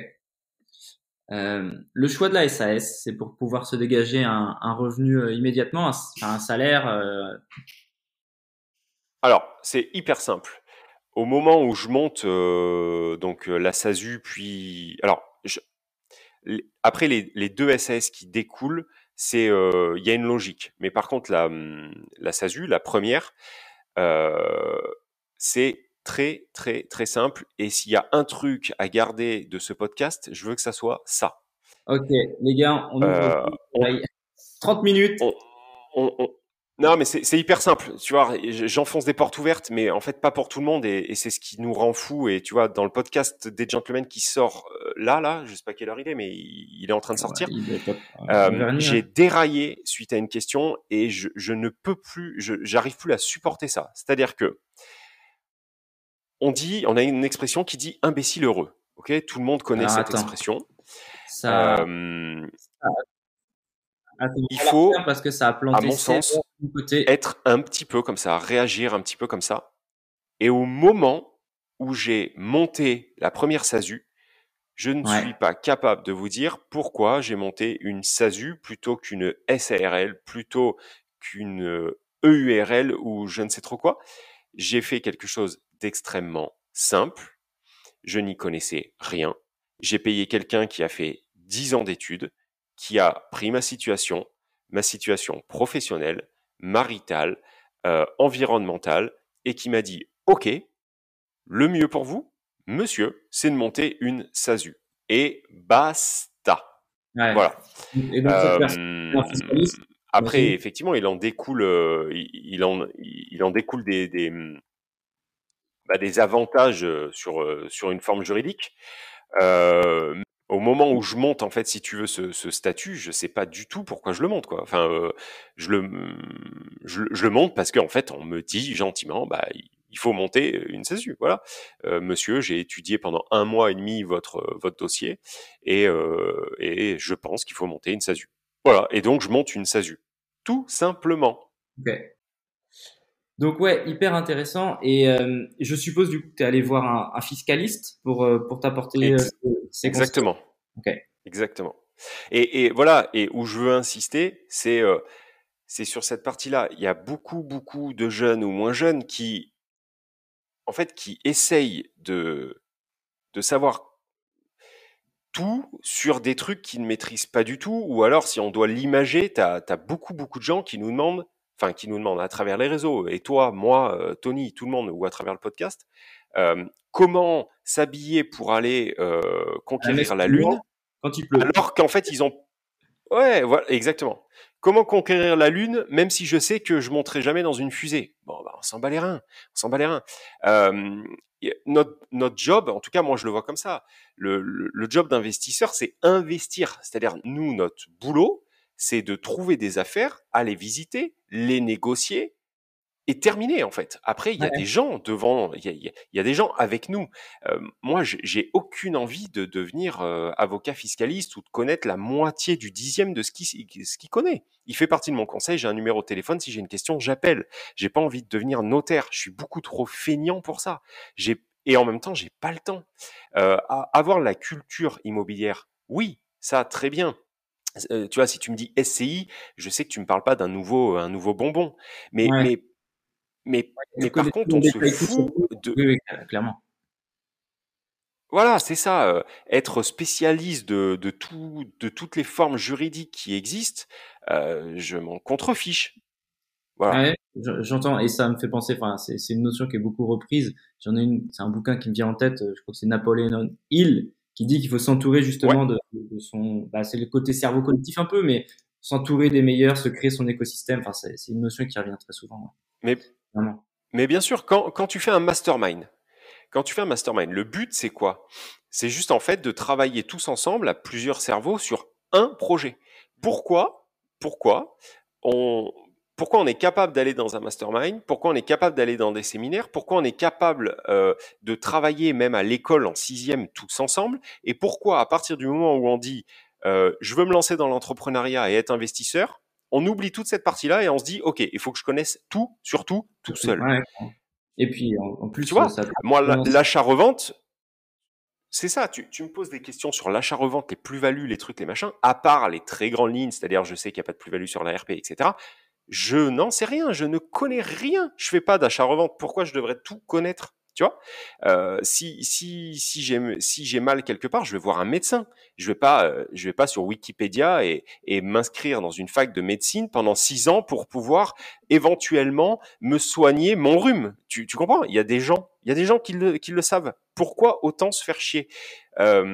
Le choix de la SAS, c'est pour pouvoir se dégager un, un revenu immédiatement, un, un salaire. Alors, c'est hyper simple. Au moment où je monte donc la SASU, puis alors je... après les, les deux SAS qui découlent, c'est euh, il y a une logique. Mais par contre, la, hum, la SASU, la première, euh, c'est très très très simple. Et s'il y a un truc à garder de ce podcast, je veux que ça soit ça. Ok, les gars, on, euh, on 30 minutes. On, on, non, mais c'est hyper simple. Tu vois, j'enfonce des portes ouvertes, mais en fait pas pour tout le monde, et, et c'est ce qui nous rend fou. Et tu vois, dans le podcast des gentlemen qui sort euh, là, là, je sais pas quelle heure il est, mais il, est en train de sortir. euh, J'ai déraillé suite à une question, et je, je ne peux plus, j'arrive plus à supporter ça. C'est-à-dire que on dit, on a une expression qui dit imbécile heureux. Ok, tout le monde connaît cette expression. Ça, euh, ça, il faut, parce que ça a planté à mon sens, être un petit peu comme ça, réagir un petit peu comme ça. Et au moment où j'ai monté la première SASU, je ne suis pas capable de vous dire pourquoi j'ai monté une SASU plutôt qu'une SARL, plutôt qu'une EURL ou je ne sais trop quoi. J'ai fait quelque chose d'extrêmement simple. Je n'y connaissais rien. J'ai payé quelqu'un qui a fait 10 ans d'études qui a pris ma situation, ma situation professionnelle, maritale, euh, environnementale, et qui m'a dit, OK, le mieux pour vous, monsieur, c'est de monter une SASU. Et basta. Voilà. Euh, après, effectivement, il en découle, euh, il, en, il en découle des, des, bah, des avantages sur, sur une forme juridique. Euh, au moment où je monte en fait si tu veux ce, statut je sais pas du tout pourquoi je le monte quoi enfin euh, je le je, le monte parce qu'en fait on me dit gentiment bah il faut monter une SASU. Voilà, monsieur, j'ai étudié pendant un mois et demi votre votre dossier et et je pense qu'il faut monter une SASU. Voilà, et donc je monte une SASU, tout simplement. Donc ouais, hyper intéressant. Et je suppose du coup que tu es allé voir un, fiscaliste pour, pour t'apporter ces Exactement. Ok. Exactement. Et, et, voilà, et où je veux insister, c'est c'est sur cette partie-là. Il y a beaucoup, beaucoup de jeunes ou moins jeunes qui, en fait, qui essayent de, de savoir tout sur des trucs qu'ils ne maîtrisent pas du tout, ou alors si on doit l'imager, tu as, beaucoup, beaucoup de gens qui nous demandent, enfin qui nous demandent à travers les réseaux, et toi, moi, euh, Tony, tout le monde, ou à travers le podcast, euh, comment s'habiller pour aller euh, conquérir la Lune, quand il pleut. alors qu'en fait, ils ont... Ouais, voilà, exactement. Comment conquérir la Lune, même si je sais que je monterai jamais dans une fusée? Bon, bah, on s'en bat les reins. On s'en bat les reins. Notre, notre job, en tout cas, moi, je le vois comme ça. Le, le, le job d'investisseur, c'est investir. C'est-à-dire, nous, notre boulot, c'est de trouver des affaires, aller visiter, les négocier est terminé en fait. Après, il y a des gens devant, il y a, y a, des gens avec nous. Euh, moi, j'ai aucune envie de devenir euh, avocat fiscaliste ou de connaître la moitié du dixième de ce qu'il ce qu'il connaît. Il fait partie de mon conseil. J'ai un numéro de téléphone. Si j'ai une question, j'appelle. J'ai pas envie de devenir notaire. Je suis beaucoup trop feignant pour ça. J'ai et en même temps, j'ai pas le temps. Euh, avoir la culture immobilière, oui, ça très bien. Euh, tu vois, si tu me dis SCI, je sais que tu me parles pas d'un nouveau, un nouveau bonbon, mais, mais mais, mais par contre, on se fout de. Oui, clairement. Voilà, c'est ça. Euh, être spécialiste de, de, tout, de toutes les formes juridiques qui existent, euh, je m'en contrefiche. Voilà. Ouais, J'entends, et ça me fait penser, enfin, c'est une notion qui est beaucoup reprise. J'en ai une, c'est un bouquin qui me vient en tête, je crois que c'est Napoléon Hill, qui dit qu'il faut s'entourer justement de, de, son, bah, c'est le côté cerveau collectif un peu, mais s'entourer des meilleurs, se créer son écosystème, enfin, c'est une notion qui revient très souvent. Mais mais bien sûr, quand, quand tu fais un mastermind, quand tu fais un mastermind, le but c'est quoi? C'est juste en fait de travailler tous ensemble à plusieurs cerveaux sur un projet. Pourquoi? Pourquoi on pourquoi on est capable d'aller dans un mastermind, pourquoi on est capable d'aller dans des séminaires, pourquoi on est capable euh, de travailler même à l'école en sixième tous ensemble, et pourquoi à partir du moment où on dit euh, je veux me lancer dans l'entrepreneuriat et être investisseur, on oublie toute cette partie-là et on se dit, OK, il faut que je connaisse tout, surtout, tout seul. Et puis, en, plus, tu vois, moi, l'achat-revente, c'est ça. Tu, me poses des questions sur l'achat-revente, les plus-values, les trucs, les machins, à part les très grandes lignes, c'est-à-dire je sais qu'il n'y a pas de plus-value sur la RP, etc. Je n'en sais rien, je ne connais rien. Je fais pas d'achat-revente. Pourquoi je devrais tout connaître tu vois, euh, si si si j'ai si j'ai mal quelque part, je vais voir un médecin. Je vais pas euh, je vais pas sur Wikipédia et, et m'inscrire dans une fac de médecine pendant six ans pour pouvoir éventuellement me soigner mon rhume. Tu, tu comprends? Il y a des gens il y a des gens qui le qui le savent. Pourquoi autant se faire chier? Euh,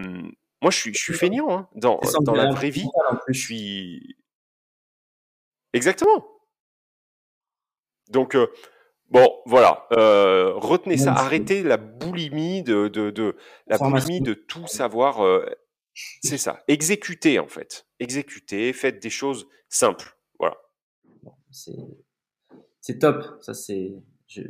Moi, je suis je suis feignant hein, dans dans la vraie vie. Je suis exactement. Donc euh, Bon, voilà. Euh, retenez ça. Arrêtez la boulimie de, de, de la boulimie de tout savoir. Euh, c'est ça. Exécutez en fait. Exécutez. Faites des choses simples. Voilà. c'est top. Ça c'est. Je,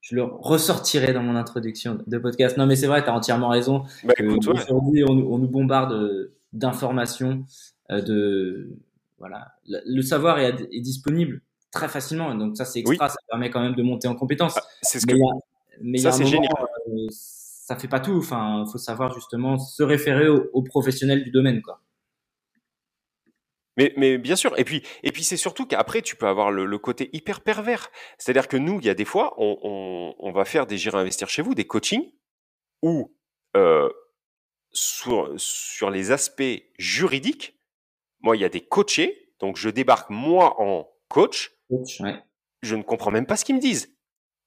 je, le ressortirai dans mon introduction de podcast. Non, mais c'est vrai. tu as entièrement raison. Bah, Aujourd'hui, on, on, nous bombarde d'informations. De voilà. Le, savoir est, est disponible très facilement. Donc ça, c'est extra, ça permet quand même de monter en compétence. Ah, c'est ce que... mais ça, c'est génial. Euh, ça fait pas tout. Enfin, faut savoir justement se référer aux, professionnels du domaine, quoi. Mais, mais, bien sûr, et puis, et puis c'est surtout qu'après, tu peux avoir le, côté hyper pervers. C'est-à-dire que nous, il y a des fois, on, on, on va faire des gérer investir chez vous, des coachings, où euh, sur, sur les aspects juridiques, moi, il y a des coachés, donc je débarque moi en coach, je ne comprends même pas ce qu'ils me disent.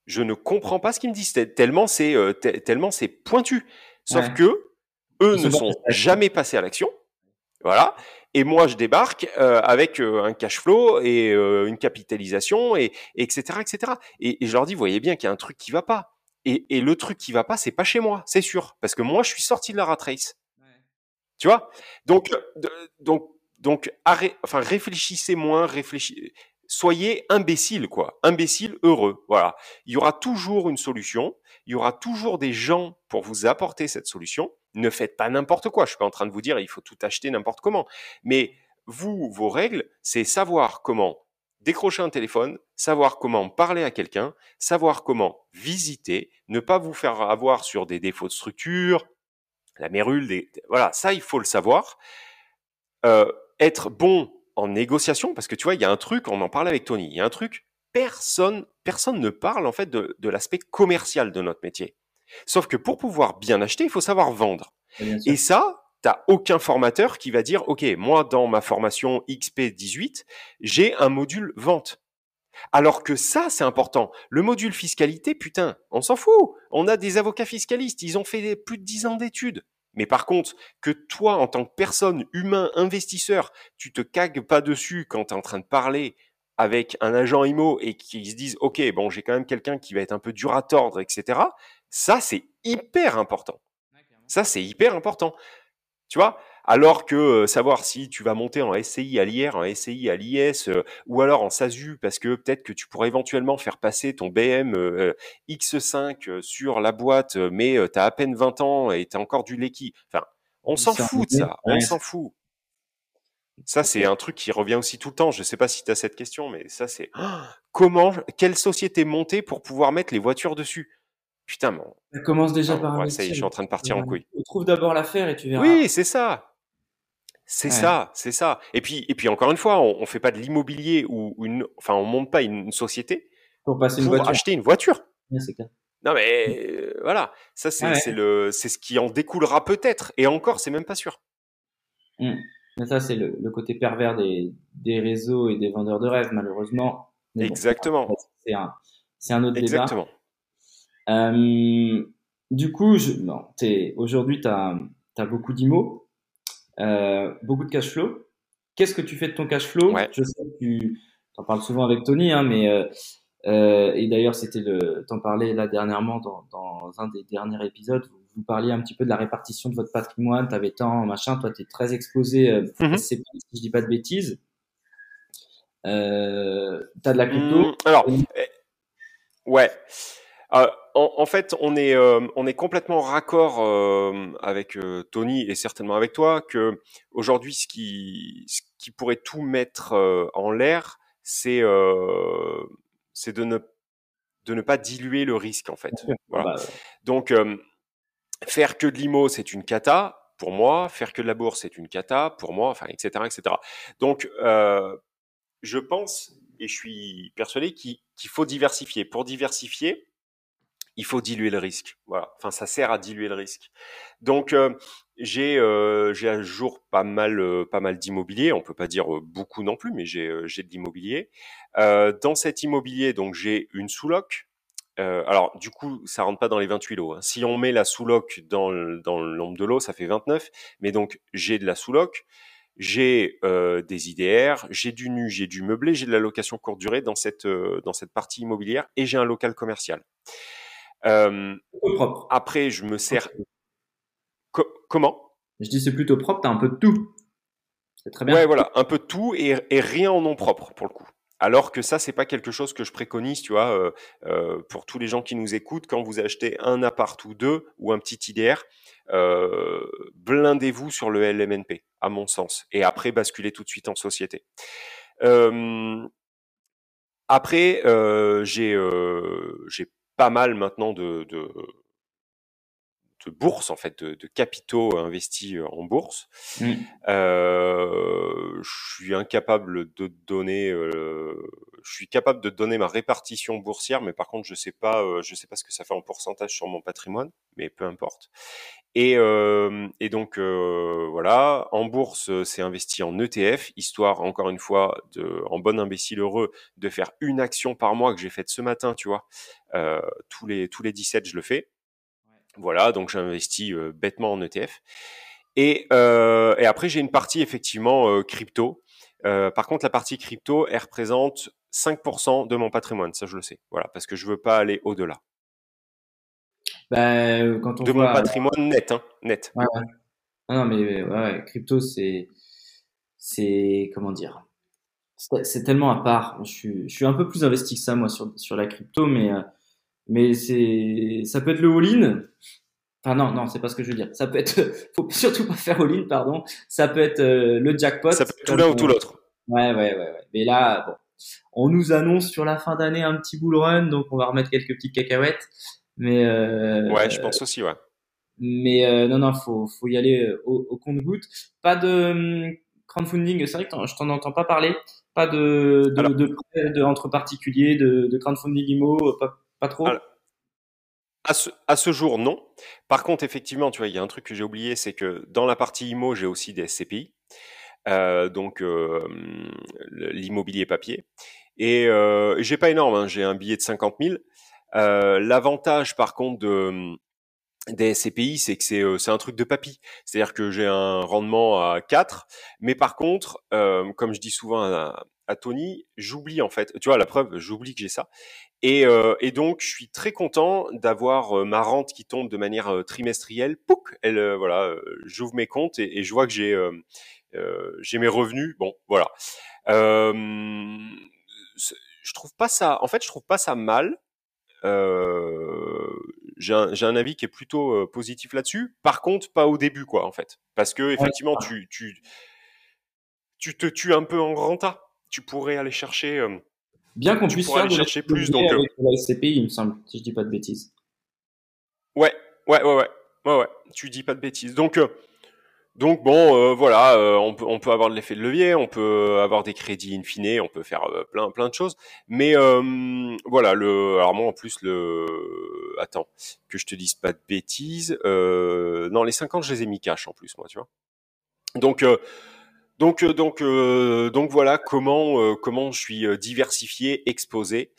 Je ne comprends pas ce qu'ils me disent tellement c'est euh, tellement c'est pointu. Sauf que eux ne sont jamais passés à l'action. Voilà. Et moi, je débarque euh, avec euh, un cash flow et une capitalisation et, etc. etc. Et, je leur dis, voyez bien qu'il y a un truc qui va pas. Et, et le truc qui va pas, c'est pas chez moi, c'est sûr, parce que moi, je suis sorti de la rat race. Tu vois? Donc, donc, donc, enfin, réfléchissez moins, réfléchissez soyez imbécile, quoi. Imbécile heureux. Voilà. Il y aura toujours une solution. Il y aura toujours des gens pour vous apporter cette solution. Ne faites pas n'importe quoi. Je suis pas en train de vous dire il faut tout acheter n'importe comment. Mais vous, vos règles, c'est savoir comment décrocher un téléphone, savoir comment parler à quelqu'un, savoir comment visiter, ne pas vous faire avoir sur des défauts de structure, la mérule, des, voilà, ça il faut le savoir. Euh, être bon en négociation, parce que tu vois, il y a un truc, on en parlait avec Tony, il y a un truc, personne, personne ne parle en fait de, de l'aspect commercial de notre métier. Sauf que pour pouvoir bien acheter, il faut savoir vendre. Et ça, t'as aucun formateur qui va dire, OK, moi, dans ma formation XP18, j'ai un module vente. Alors que ça, c'est important. Le module fiscalité, putain, on s'en fout. On a des avocats fiscalistes, ils ont fait plus de 10 ans d'études. Mais par contre, que toi, en tant que personne, humain, investisseur, tu te cagues pas dessus quand tu es en train de parler avec un agent IMO et qu'ils se disent, OK, bon, j'ai quand même quelqu'un qui va être un peu dur à tordre, etc. Ça, c'est hyper important. Ça, c'est hyper important. Tu vois alors que euh, savoir si tu vas monter en SCI à l'IR, en SCI à l'IS, euh, ou alors en SASU, parce que peut-être que tu pourrais éventuellement faire passer ton BM euh, X5 sur la boîte, mais tu as à peine 20 ans et tu as encore du lecky. Enfin, on s'en fout de ça, on s'en fout. Ça, c'est un truc qui revient aussi tout le temps. Je ne sais pas si tu as cette question, mais ça, c'est comment, quelle société monter pour pouvoir mettre les voitures dessus? Putain, bon. Ça commence déjà par ouais, ça y est, je suis en train de partir en couille. Trouve d'abord l'affaire et tu verras. Oui, c'est ça. C'est ça, c'est ça. Et puis, et puis encore une fois, on, on fait pas de l'immobilier ou une, enfin, on monte pas une, société pour, passer pour acheter une voiture. clair. Non mais euh, voilà, ça c'est le, c'est ce qui en découlera peut-être. Et encore, c'est même pas sûr. Mmh. Mais ça c'est le, le, côté pervers des, des réseaux et des vendeurs de rêves, malheureusement. Exactement. c'est un, c'est un autre Exactement. débat. Euh, du coup, je, non, aujourd'hui, tu as, as beaucoup d'IMO. Euh, beaucoup de cash flow. Qu'est-ce que tu fais de ton cash flow? Je sais que tu en parles souvent avec Tony, hein, mais euh, euh, et d'ailleurs c'était le, t'en parlais là dernièrement dans, dans, un des derniers épisodes. Vous, vous, parliez un petit peu de la répartition de votre patrimoine. T'avais tant machin. Toi, t'es très exposé. Euh, mm si je dis pas de bêtises. Euh, t'as de la crypto? Mmh, alors, eh, ouais. Euh, en, fait, on est, euh, on est complètement raccord euh, avec Tony et certainement avec toi que aujourd'hui, ce qui, ce qui pourrait tout mettre en l'air, c'est, c'est de ne, de ne pas diluer le risque en fait. Voilà. Bah, Donc, faire que de l'IMO, c'est une cata pour moi. Faire que de la bourse, c'est une cata pour moi. Enfin, etc., etc. Donc, je pense et je suis persuadé qu'il faut diversifier. Pour diversifier, il faut diluer le risque. Voilà. Enfin, ça sert à diluer le risque. Donc, euh, j'ai euh, j'ai à jour pas mal euh, pas mal d'immobilier. On peut pas dire beaucoup non plus, mais j'ai j'ai de l'immobilier. dans cet immobilier, donc j'ai une sous-loc. alors, du coup, ça rentre pas dans les 28 lots. Hein. Si on met la sous-loc dans dans le nombre de lots, ça fait 29. Mais donc, j'ai de la sous-loc j'ai des IDR, j'ai du nu, j'ai du meublé, j'ai de la location courte durée dans cette dans cette partie immobilière et j'ai un local commercial. Euh, propre. Après, je me sers. comment? Je dis c'est plutôt propre, t'as un peu de tout. C'est très bien. Ouais, voilà, un peu de tout et, rien en nom propre pour le coup. Alors que ça, c'est pas quelque chose que je préconise, tu vois, euh, euh, pour tous les gens qui nous écoutent, quand vous achetez un appart ou deux ou un petit IDR, euh, blindez-vous sur le LMNP, à mon sens, et après basculez tout de suite en société. Euh, après, euh, j'ai j'ai pas mal maintenant de, de, de bourse en fait, de, de, capitaux investis euh, en bourse. Mmh. Euh, je suis incapable de donner, euh, je suis capable de donner ma répartition boursière, mais par contre je sais pas, euh, je sais pas ce que ça fait en pourcentage sur mon patrimoine, mais peu importe. Et, euh, et donc euh, voilà, en bourse, c'est investi en ETF, histoire encore une fois, de, en bon imbécile heureux, de faire une action par mois que j'ai faite ce matin, tu vois. Euh, tous les tous les 17, je le fais. Voilà, donc j'investis euh, bêtement en ETF. Et, euh, et après, j'ai une partie effectivement crypto. par contre, la partie crypto, elle représente 5% de mon patrimoine, ça je le sais. Voilà, parce que je veux pas aller au-delà. Bah, quand on de mon patrimoine net, hein, net. Ouais, ouais. Non, mais ouais, crypto, c'est, c'est comment dire, c'est tellement à part. Je suis, je suis un peu plus investi que ça, moi, sur, sur la crypto, mais, euh, mais c'est, ça peut être le all-in. Enfin, non, non, c'est pas ce que je veux dire. Ça peut être, faut surtout pas faire all-in, pardon. Ça peut être euh, le jackpot. Ça peut être tout l'un ou tout l'autre. Ouais, ouais, ouais, ouais. Mais là, bon, on nous annonce sur la fin d'année un petit bull run, donc on va remettre quelques petites cacahuètes. Mais euh, ouais, je pense aussi, ouais. Mais euh, non, non, faut, faut y aller euh, au, au compte-goutte. Pas de hum, crowdfunding, c'est vrai que je t'en entends pas parler. Pas de, de, de de, entre particuliers, de, de crowdfunding IMO, pas, pas trop. à, ce, jour, non. Par contre, effectivement, tu vois, il y a un truc que j'ai oublié, c'est que dans la partie IMO, j'ai aussi des SCPI. Euh, donc euh, l'immobilier papier. Et euh, j'ai pas énorme, hein, j'ai un billet de 50 000. Euh, l'avantage, par contre, de des SCPI, c'est que c'est c'est un truc de papy. C'est-à-dire que j'ai un rendement à 4, mais par contre, euh, comme je dis souvent à, Tony, j'oublie en fait. Tu vois, la preuve, j'oublie que j'ai ça. Et, euh, et, donc, je suis très content d'avoir ma rente qui tombe de manière trimestrielle. Pouc, elle, voilà, j'ouvre mes comptes et, je vois que j'ai euh, j'ai mes revenus. Bon, voilà. Euh, je trouve pas ça. En fait, je trouve pas ça mal. Euh, j'ai un, un, avis qui est plutôt euh, positif là-dessus. Par contre, pas au début, quoi, en fait, parce que effectivement, tu, tu, tu te tues un peu en grand tas. Tu pourrais aller chercher. Euh, Bien qu'on puisse faire aller chercher plus, donc. Avec la SCPI, il me semble, si je dis pas de bêtises. Ouais, ouais, ouais, ouais, ouais, ouais. Tu dis pas de bêtises. Donc, donc bon, euh, voilà, euh, on, peut, avoir de l'effet de levier, on peut avoir des crédits in on peut faire euh, plein plein de choses. Mais voilà, le, alors moi en plus le, attends, que je te dise pas de bêtises, non les 50 je les ai mis cash en plus moi, tu vois. Donc donc donc donc voilà comment comment je suis diversifié, exposé.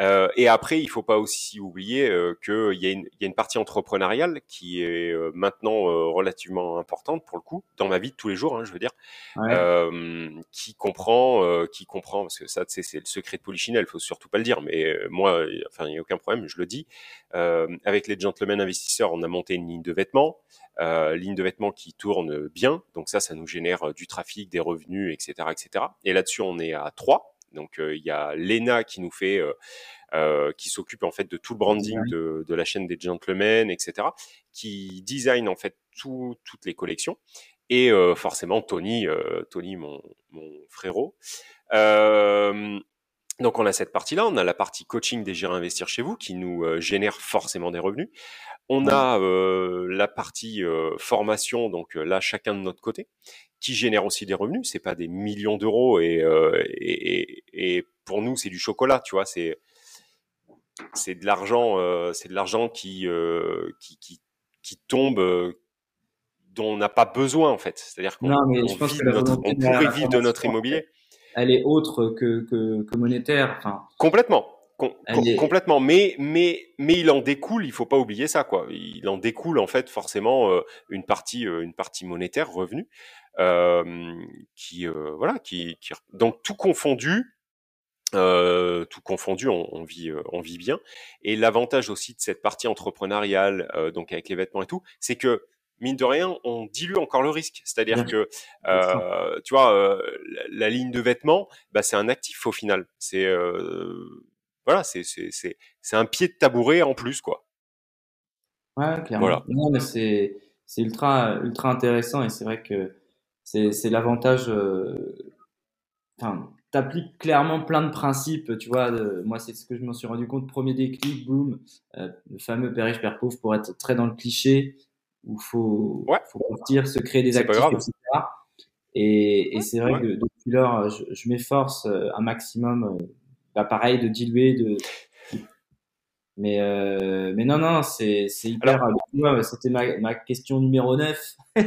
Euh, et après, il faut pas aussi oublier euh, qu'il y, y, a une partie entrepreneuriale qui est euh, maintenant euh, relativement importante pour le coup dans ma vie de tous les jours, hein, je veux dire, ouais. Euh, qui comprend, qui comprend parce que ça, c'est le secret de Polichinelle, faut surtout pas le dire, mais moi, enfin, il n'y a aucun problème, je le dis. avec les gentlemen investisseurs, on a monté une ligne de vêtements, ligne de vêtements qui tourne bien, donc ça, ça nous génère du trafic, des revenus, etc., etc. Et là-dessus, on est à trois. Donc il y a Lena qui nous fait euh, qui s'occupe en fait de tout le branding de, de, la chaîne des gentlemen, etc., qui design en fait tout, toutes les collections. Et euh, forcément Tony, euh, Tony mon, mon frérot. donc on a cette partie-là, on a la partie coaching des gérants investir chez vous qui nous génère forcément des revenus. On a la partie formation, donc là chacun de notre côté, qui génère aussi des revenus. C'est pas des millions d'euros et, et, et, pour nous c'est du chocolat, tu vois. C'est c'est de l'argent, euh, c'est de l'argent qui, euh, qui, qui, qui tombe, euh, dont on n'a pas besoin en fait. C'est-à-dire qu'on pourrait vivre de notre immobilier. Elle est autre que, que, que monétaire. Enfin, complètement. Com est... Complètement, mais mais mais il en découle, il faut pas oublier ça quoi. Il en découle en fait forcément euh, une partie euh, une partie monétaire revenu euh, qui voilà qui, qui donc tout confondu, euh, tout confondu, on, on, vit, euh, on vit bien. Et l'avantage aussi de cette partie entrepreneuriale, euh, donc avec les vêtements et tout, c'est que mine de rien, on dilue encore le risque. C'est-à-dire que, euh, tu vois, la, la, ligne de vêtements, bah, c'est un actif au final. C'est voilà, c'est c'est c'est un pied de tabouret en plus, quoi. Ouais, clairement. Voilà. Non, mais c'est c'est ultra ultra intéressant et c'est vrai que c'est c'est l'avantage. Enfin, t'appliques clairement plein de principes, tu vois. De, moi, c'est ce que je m'en suis rendu compte. Premier déclic, boum, euh, le fameux père riche, père pauvre pour être très dans le cliché où faut, ouais. faut partir, se créer des actifs, etc. Et, et c'est vrai ouais. que depuis lors, je, je m'efforce euh, un maximum, euh, bah, pareil, de diluer, de, mais, euh, mais non, non, c'est, c'est hyper. Alors, c'était ma, ma question numéro 9.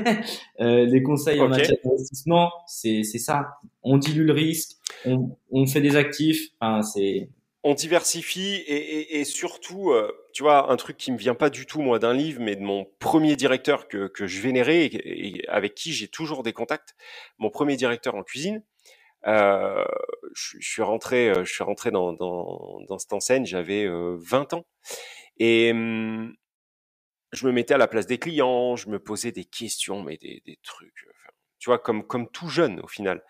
euh, les conseils okay. en matière d'investissement, c'est, c'est ça. On dilue le risque, on, on fait des actifs. Enfin, c'est. On diversifie et, et, et surtout, euh, tu vois, un truc qui me vient pas du tout moi d'un livre, mais de mon premier directeur que, que je vénérais et, et avec qui j'ai toujours des contacts. Mon premier directeur en cuisine, euh, je, je, suis rentré, euh, je suis rentré dans, dans, dans cette enseigne, j'avais euh, 20 ans. Et hum, je me mettais à la place des clients, je me posais des questions, mais des, des trucs, tu vois, comme, comme tout jeune au final.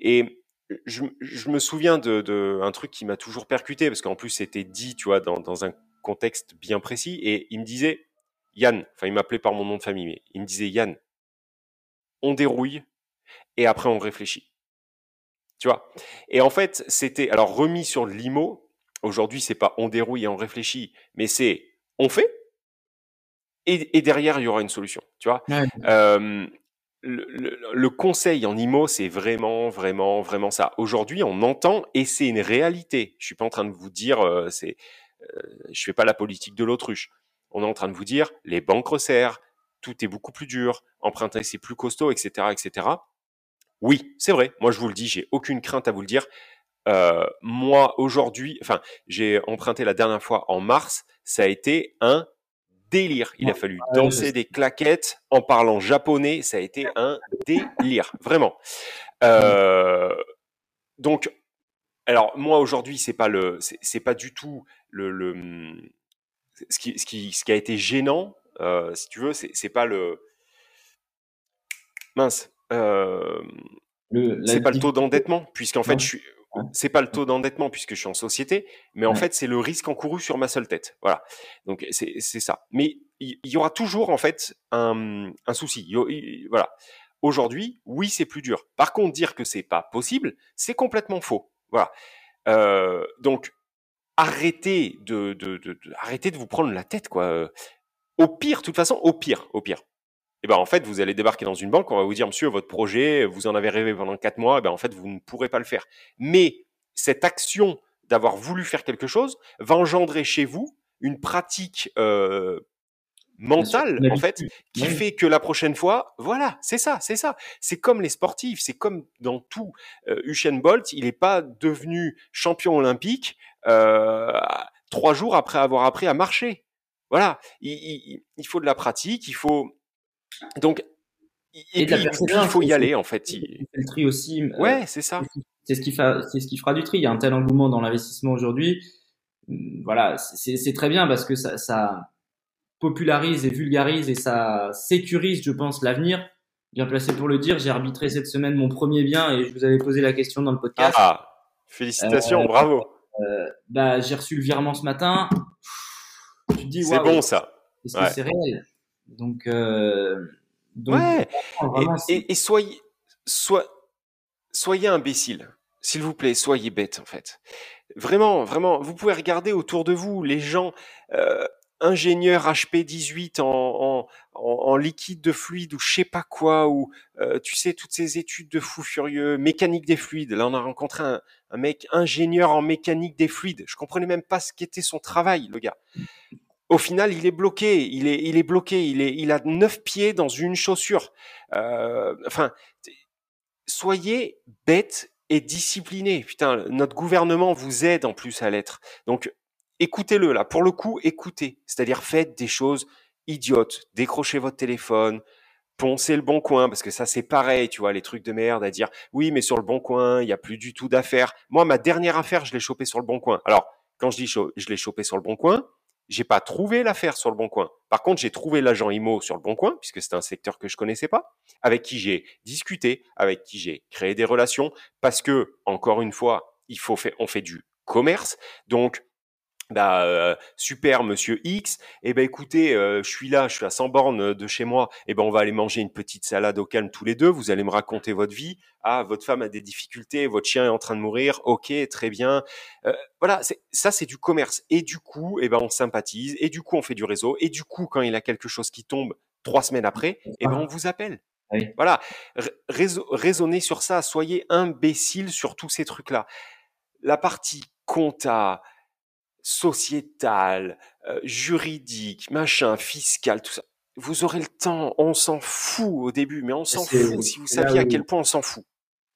Et je, je, me souviens de, de un truc qui m'a toujours percuté parce qu'en plus c'était dit, tu vois, dans, dans un contexte bien précis. Et il me disait, Yann, enfin il m'appelait par mon nom de famille, mais il me disait Yann, on dérouille et après on réfléchit. Tu vois? Et en fait, c'était alors remis sur l'IMO. Aujourd'hui, c'est pas on dérouille et on réfléchit, mais c'est on fait et, et, derrière il y aura une solution. Tu vois? Euh, le, le, conseil en IMO, c'est vraiment, vraiment, vraiment ça. Aujourd'hui, on entend et c'est une réalité. Je suis pas en train de vous dire, euh, c'est, euh, je fais pas la politique de l'autruche. On est en train de vous dire, les banques resserrent, tout est beaucoup plus dur, emprunter c'est plus costaud, etc., etc. Oui, c'est vrai. Moi, je vous le dis, j'ai aucune crainte à vous le dire. Euh, moi, aujourd'hui, enfin, j'ai emprunté la dernière fois en mars, ça a été un délire. Il a fallu danser des claquettes en parlant japonais. Ça a été un délire, vraiment. Euh, donc, alors moi aujourd'hui, c'est pas le, c'est pas du tout le, le ce qui, ce qui, ce qui a été gênant, euh, si tu veux, c'est pas le mince. Euh, c'est pas le taux d'endettement, puisqu'en fait, je suis, c'est pas le taux d'endettement puisque je suis en société, mais en fait c'est le risque encouru sur ma seule tête. Voilà. Donc c'est ça. Mais il y, aura toujours en fait un, un souci. voilà. Aujourd'hui, oui, c'est plus dur. Par contre, dire que c'est pas possible, c'est complètement faux. Voilà. Euh, donc arrêtez de, de, de, de, arrêtez de vous prendre la tête quoi. Au pire, de toute façon, au pire, au pire, et eh ben en fait, vous allez débarquer dans une banque, on va vous dire, monsieur, votre projet, vous en avez rêvé pendant quatre mois, et eh ben en fait, vous ne pourrez pas le faire. Mais cette action d'avoir voulu faire quelque chose va engendrer chez vous une pratique euh, mentale, en fait, qui fait que la prochaine fois, voilà, c'est ça, c'est ça. C'est comme les sportifs, c'est comme dans tout. Euh, Usain Bolt, il n'est pas devenu champion olympique euh, trois jours après avoir appris à marcher. Voilà, il, il, il faut de la pratique, il faut donc, et, puis, il faut y aller en fait. Il... le tri aussi. Euh, ouais, c'est ça. C'est ce qui c'est ce qui fera du tri. Il y a un tel engouement dans l'investissement aujourd'hui. Hum, voilà, c'est très bien parce que ça, ça, popularise et vulgarise et ça sécurise, je pense, l'avenir. Bien placé pour le dire. J'ai arbitré cette semaine mon premier bien et je vous avais posé la question dans le podcast. Ah, félicitations, euh, bravo. Euh, bah, j'ai reçu le virement ce matin. Tu te dis, c'est bon ça. Est-ce que c'est réel? Donc, euh, ouais. Et, soyez, soyez imbécile. S'il vous plaît, soyez bête en fait. Vraiment, vraiment, vous pouvez regarder autour de vous les gens euh, ingénieurs HP 18 en, en, en, liquide de fluide ou je sais pas quoi ou euh, tu sais toutes ces études de fou furieux, mécanique des fluides. Là, on a rencontré un, un mec ingénieur en mécanique des fluides. Je comprenais même pas ce qu'était son travail, le gars au final, il est bloqué. Il est, il est bloqué. Il est, il a neuf pieds dans une chaussure. Euh, enfin, soyez bête et discipliné. Putain, notre gouvernement vous aide en plus à l'être. Donc, écoutez-le là. Pour le coup, écoutez. C'est-à-dire, faites des choses idiotes. Décrochez votre téléphone. Poncez le bon coin, parce que ça c'est pareil, tu vois, les trucs de merde à dire oui, mais sur le bon coin, il y a plus du tout d'affaires. Moi, ma dernière affaire, je l'ai chopé sur le bon coin. Alors, quand je dis je l'ai chopé sur le bon coin, j'ai pas trouvé l'affaire sur le bon coin. Par contre, j'ai trouvé l'agent IMO sur le bon coin, puisque c'est un secteur que je connaissais pas, avec qui j'ai discuté, avec qui j'ai créé des relations, parce que, encore une fois, il faut faire, on fait du commerce. Donc, bah euh, super monsieur X. Eh ben écoutez euh, je suis là je suis à 100 bornes de chez moi. Eh ben on va aller manger une petite salade au calme tous les deux. Vous allez me raconter votre vie. Ah votre femme a des difficultés votre chien est en train de mourir. Ok très bien. Euh, voilà ça c'est du commerce. Et du coup eh ben on sympathise. Et du coup on fait du réseau. Et du coup quand il a quelque chose qui tombe trois semaines après eh ben on vous appelle. Voilà. Raisonnez sur ça. Soyez imbéciles sur tous ces trucs là la partie compta sociétal, euh, juridique, machin, fiscal, tout ça. Vous aurez le temps, on s'en fout au début, mais on s'en fout si vous saviez à quel point on s'en fout.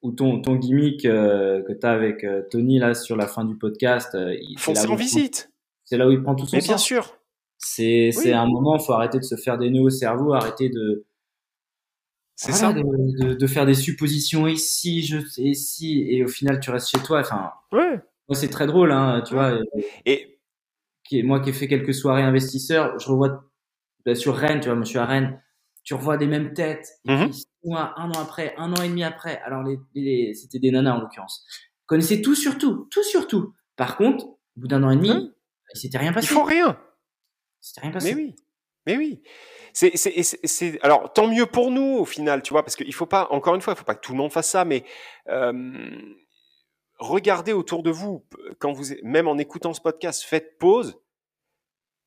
Ou ton, ton gimmick euh, que tu as avec euh, Tony là sur la fin du podcast. il Foncez en visite. C'est là où il prend tout son Mais bien sûr. C'est un moment, il faut arrêter de se faire des nœuds au cerveau, arrêter de. C'est ça. De, de, faire des suppositions ici, je ici, et au final tu restes chez toi. Enfin. Ouais. Moi, c'est très drôle, hein, tu vois. Et moi qui ai fait quelques soirées investisseurs, je revois bah, sur Rennes, tu vois, moi je suis à Rennes. tu revois des mêmes têtes. Et Mhm. puis, six mois, un an après, un an et demi après, alors les, les- c'était des nanas en l'occurrence, connaissaient tout sur tout, tout sur tout. Par contre, au bout d'un an et demi, Hein il s'était rien Ils passé. font rien. Il s'était rien passé. Mais oui, mais oui. C'est, c'est, c'est, c'est- alors tant mieux pour nous au final, tu vois, parce qu'il faut pas, encore une fois, il faut pas que tout le monde fasse ça, mais euh, regardez autour de vous quand vous, même en écoutant ce podcast, faites pause,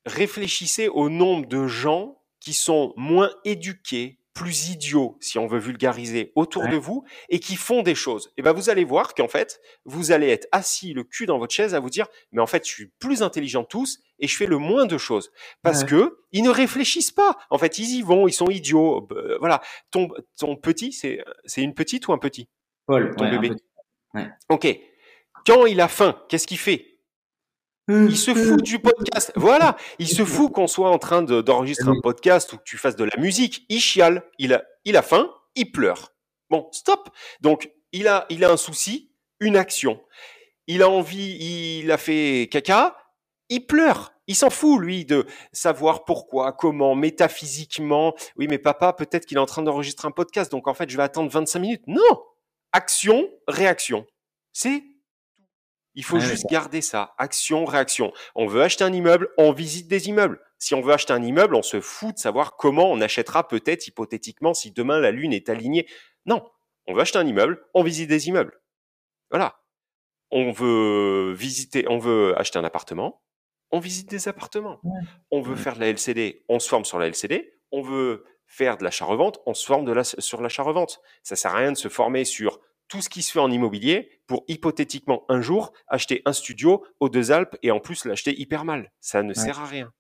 réfléchissez au nombre de gens qui sont moins éduqués, plus idiots, si on veut vulgariser, autour Ouais. de vous et qui font des choses. Et ben vous allez voir qu'en fait, vous allez être assis le cul dans votre chaise à vous dire, mais en fait, je suis plus intelligent que tous et je fais le moins de choses parce Ouais. que ils ne réfléchissent pas. En fait, ils y vont, ils sont idiots. Euh, voilà. Ton, ton petit, c'est, c'est une petite ou un petit? Paul, Ton ouais, un bébé. Ok. Quand il a faim, qu'est-ce qu'il fait? Il se fout du podcast. Voilà, il se fout qu'on soit en train de- d'enregistrer un podcast ou que tu fasses de la musique. Il chiale, il a, il a faim, il pleure. Bon, stop. Donc, il a, il a un souci, une action. Il a envie, il a fait caca, il pleure. Il s'en fout, lui, de savoir pourquoi, comment, métaphysiquement. Oui, mais papa, peut-être qu'il est en train d'enregistrer un podcast, donc en fait, je vais attendre 25 minutes. Non! Action, réaction. C'est il faut juste garder ça. Action, réaction. On veut acheter un immeuble, on visite des immeubles. Si on veut acheter un immeuble, on se fout de savoir comment on achètera peut-être hypothétiquement si demain la lune est alignée. Non. On veut acheter un immeuble, on visite des immeubles. Voilà. On veut visiter, on veut acheter un appartement, on visite des appartements. Ouais. On veut faire de la LCD, on se forme sur la LCD. On veut faire de l'achat-revente, on se forme de la, sur l'achat-revente. Ça sert à rien de se former sur tout ce qui se fait en immobilier pour hypothétiquement un jour acheter un studio aux deux Alpes et en plus l'acheter hyper mal. Ça ne sert à rien.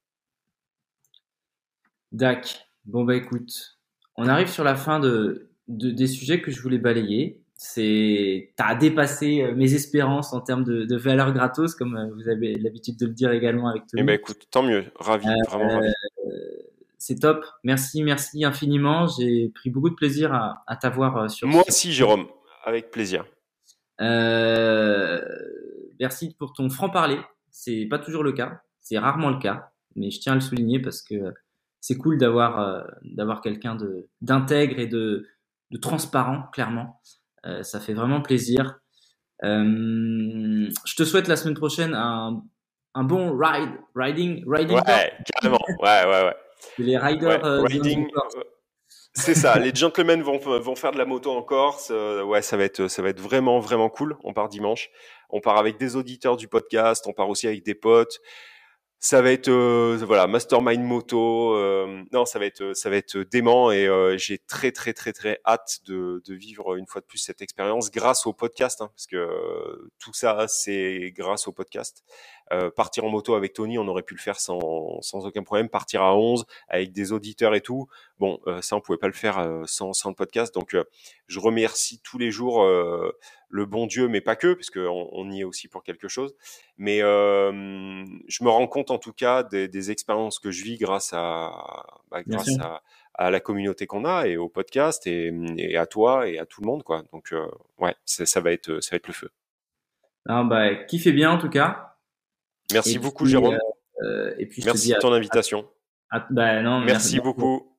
Dac. Bon bah écoute, on arrive sur la fin de, de- des sujets que je voulais balayer. C'est, t'as dépassé euh, mes espérances en termes de, de valeur gratos, comme euh, vous avez l'habitude de le dire également avec Eh Tony. ben écoute, tant mieux, ravi, vraiment ravi. C'est top. Merci, merci infiniment. J'ai pris beaucoup de plaisir à, à t'avoir euh, sur. Moi aussi, Jérôme, avec plaisir. Euh, merci pour ton franc-parler. C'est pas toujours le cas. C'est rarement le cas. Mais je tiens à le souligner parce que c'est cool d'avoir euh, d'avoir quelqu'un d'intègre et de, de transparent, clairement. Euh, ça fait vraiment plaisir. Je te souhaite la semaine prochaine un, un bon ride, riding, riding. Ouais, carrément. Ouais, ouais, ouais. Les riders. Ouais, riding, c'est ça. Les gentlemen vont, vont faire de la moto en Corse. euh, ouais, ça va être, ça va être vraiment, vraiment cool. On part dimanche. On part avec des auditeurs du podcast. On part aussi avec des potes. Ça va être, euh, voilà, mastermind moto. euh, non, ça va être, ça va être dément et j'ai très, très, très, très hâte de, de vivre une fois de plus cette expérience grâce au podcast, hein, parce que tout ça, c'est grâce au podcast. Euh, partir en moto avec Tony, on aurait pu le faire sans, sans aucun problème. Partir à 11 avec des auditeurs et tout. Bon, euh, ça, on pouvait pas le faire euh, sans, sans le podcast. Donc, euh, je remercie tous les jours euh, le bon Dieu, mais pas que, parce qu'on on y est aussi pour quelque chose. Mais euh, je me rends compte, en tout cas, des, des expériences que je vis grâce à, bah, grâce à, à la communauté qu'on a et au podcast et, et à toi et à tout le monde, quoi. Donc, euh, ouais, ça, ça va être, ça va être le feu. Ah, bah, kiffez bien en tout cas. Merci Et beaucoup, puis, Jérôme. euh, et puis Merci de à, ton invitation. à- bah, non, Merci beaucoup.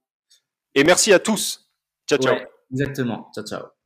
Et merci à tous. Ciao, ciao. Exactement. Ciao, ciao.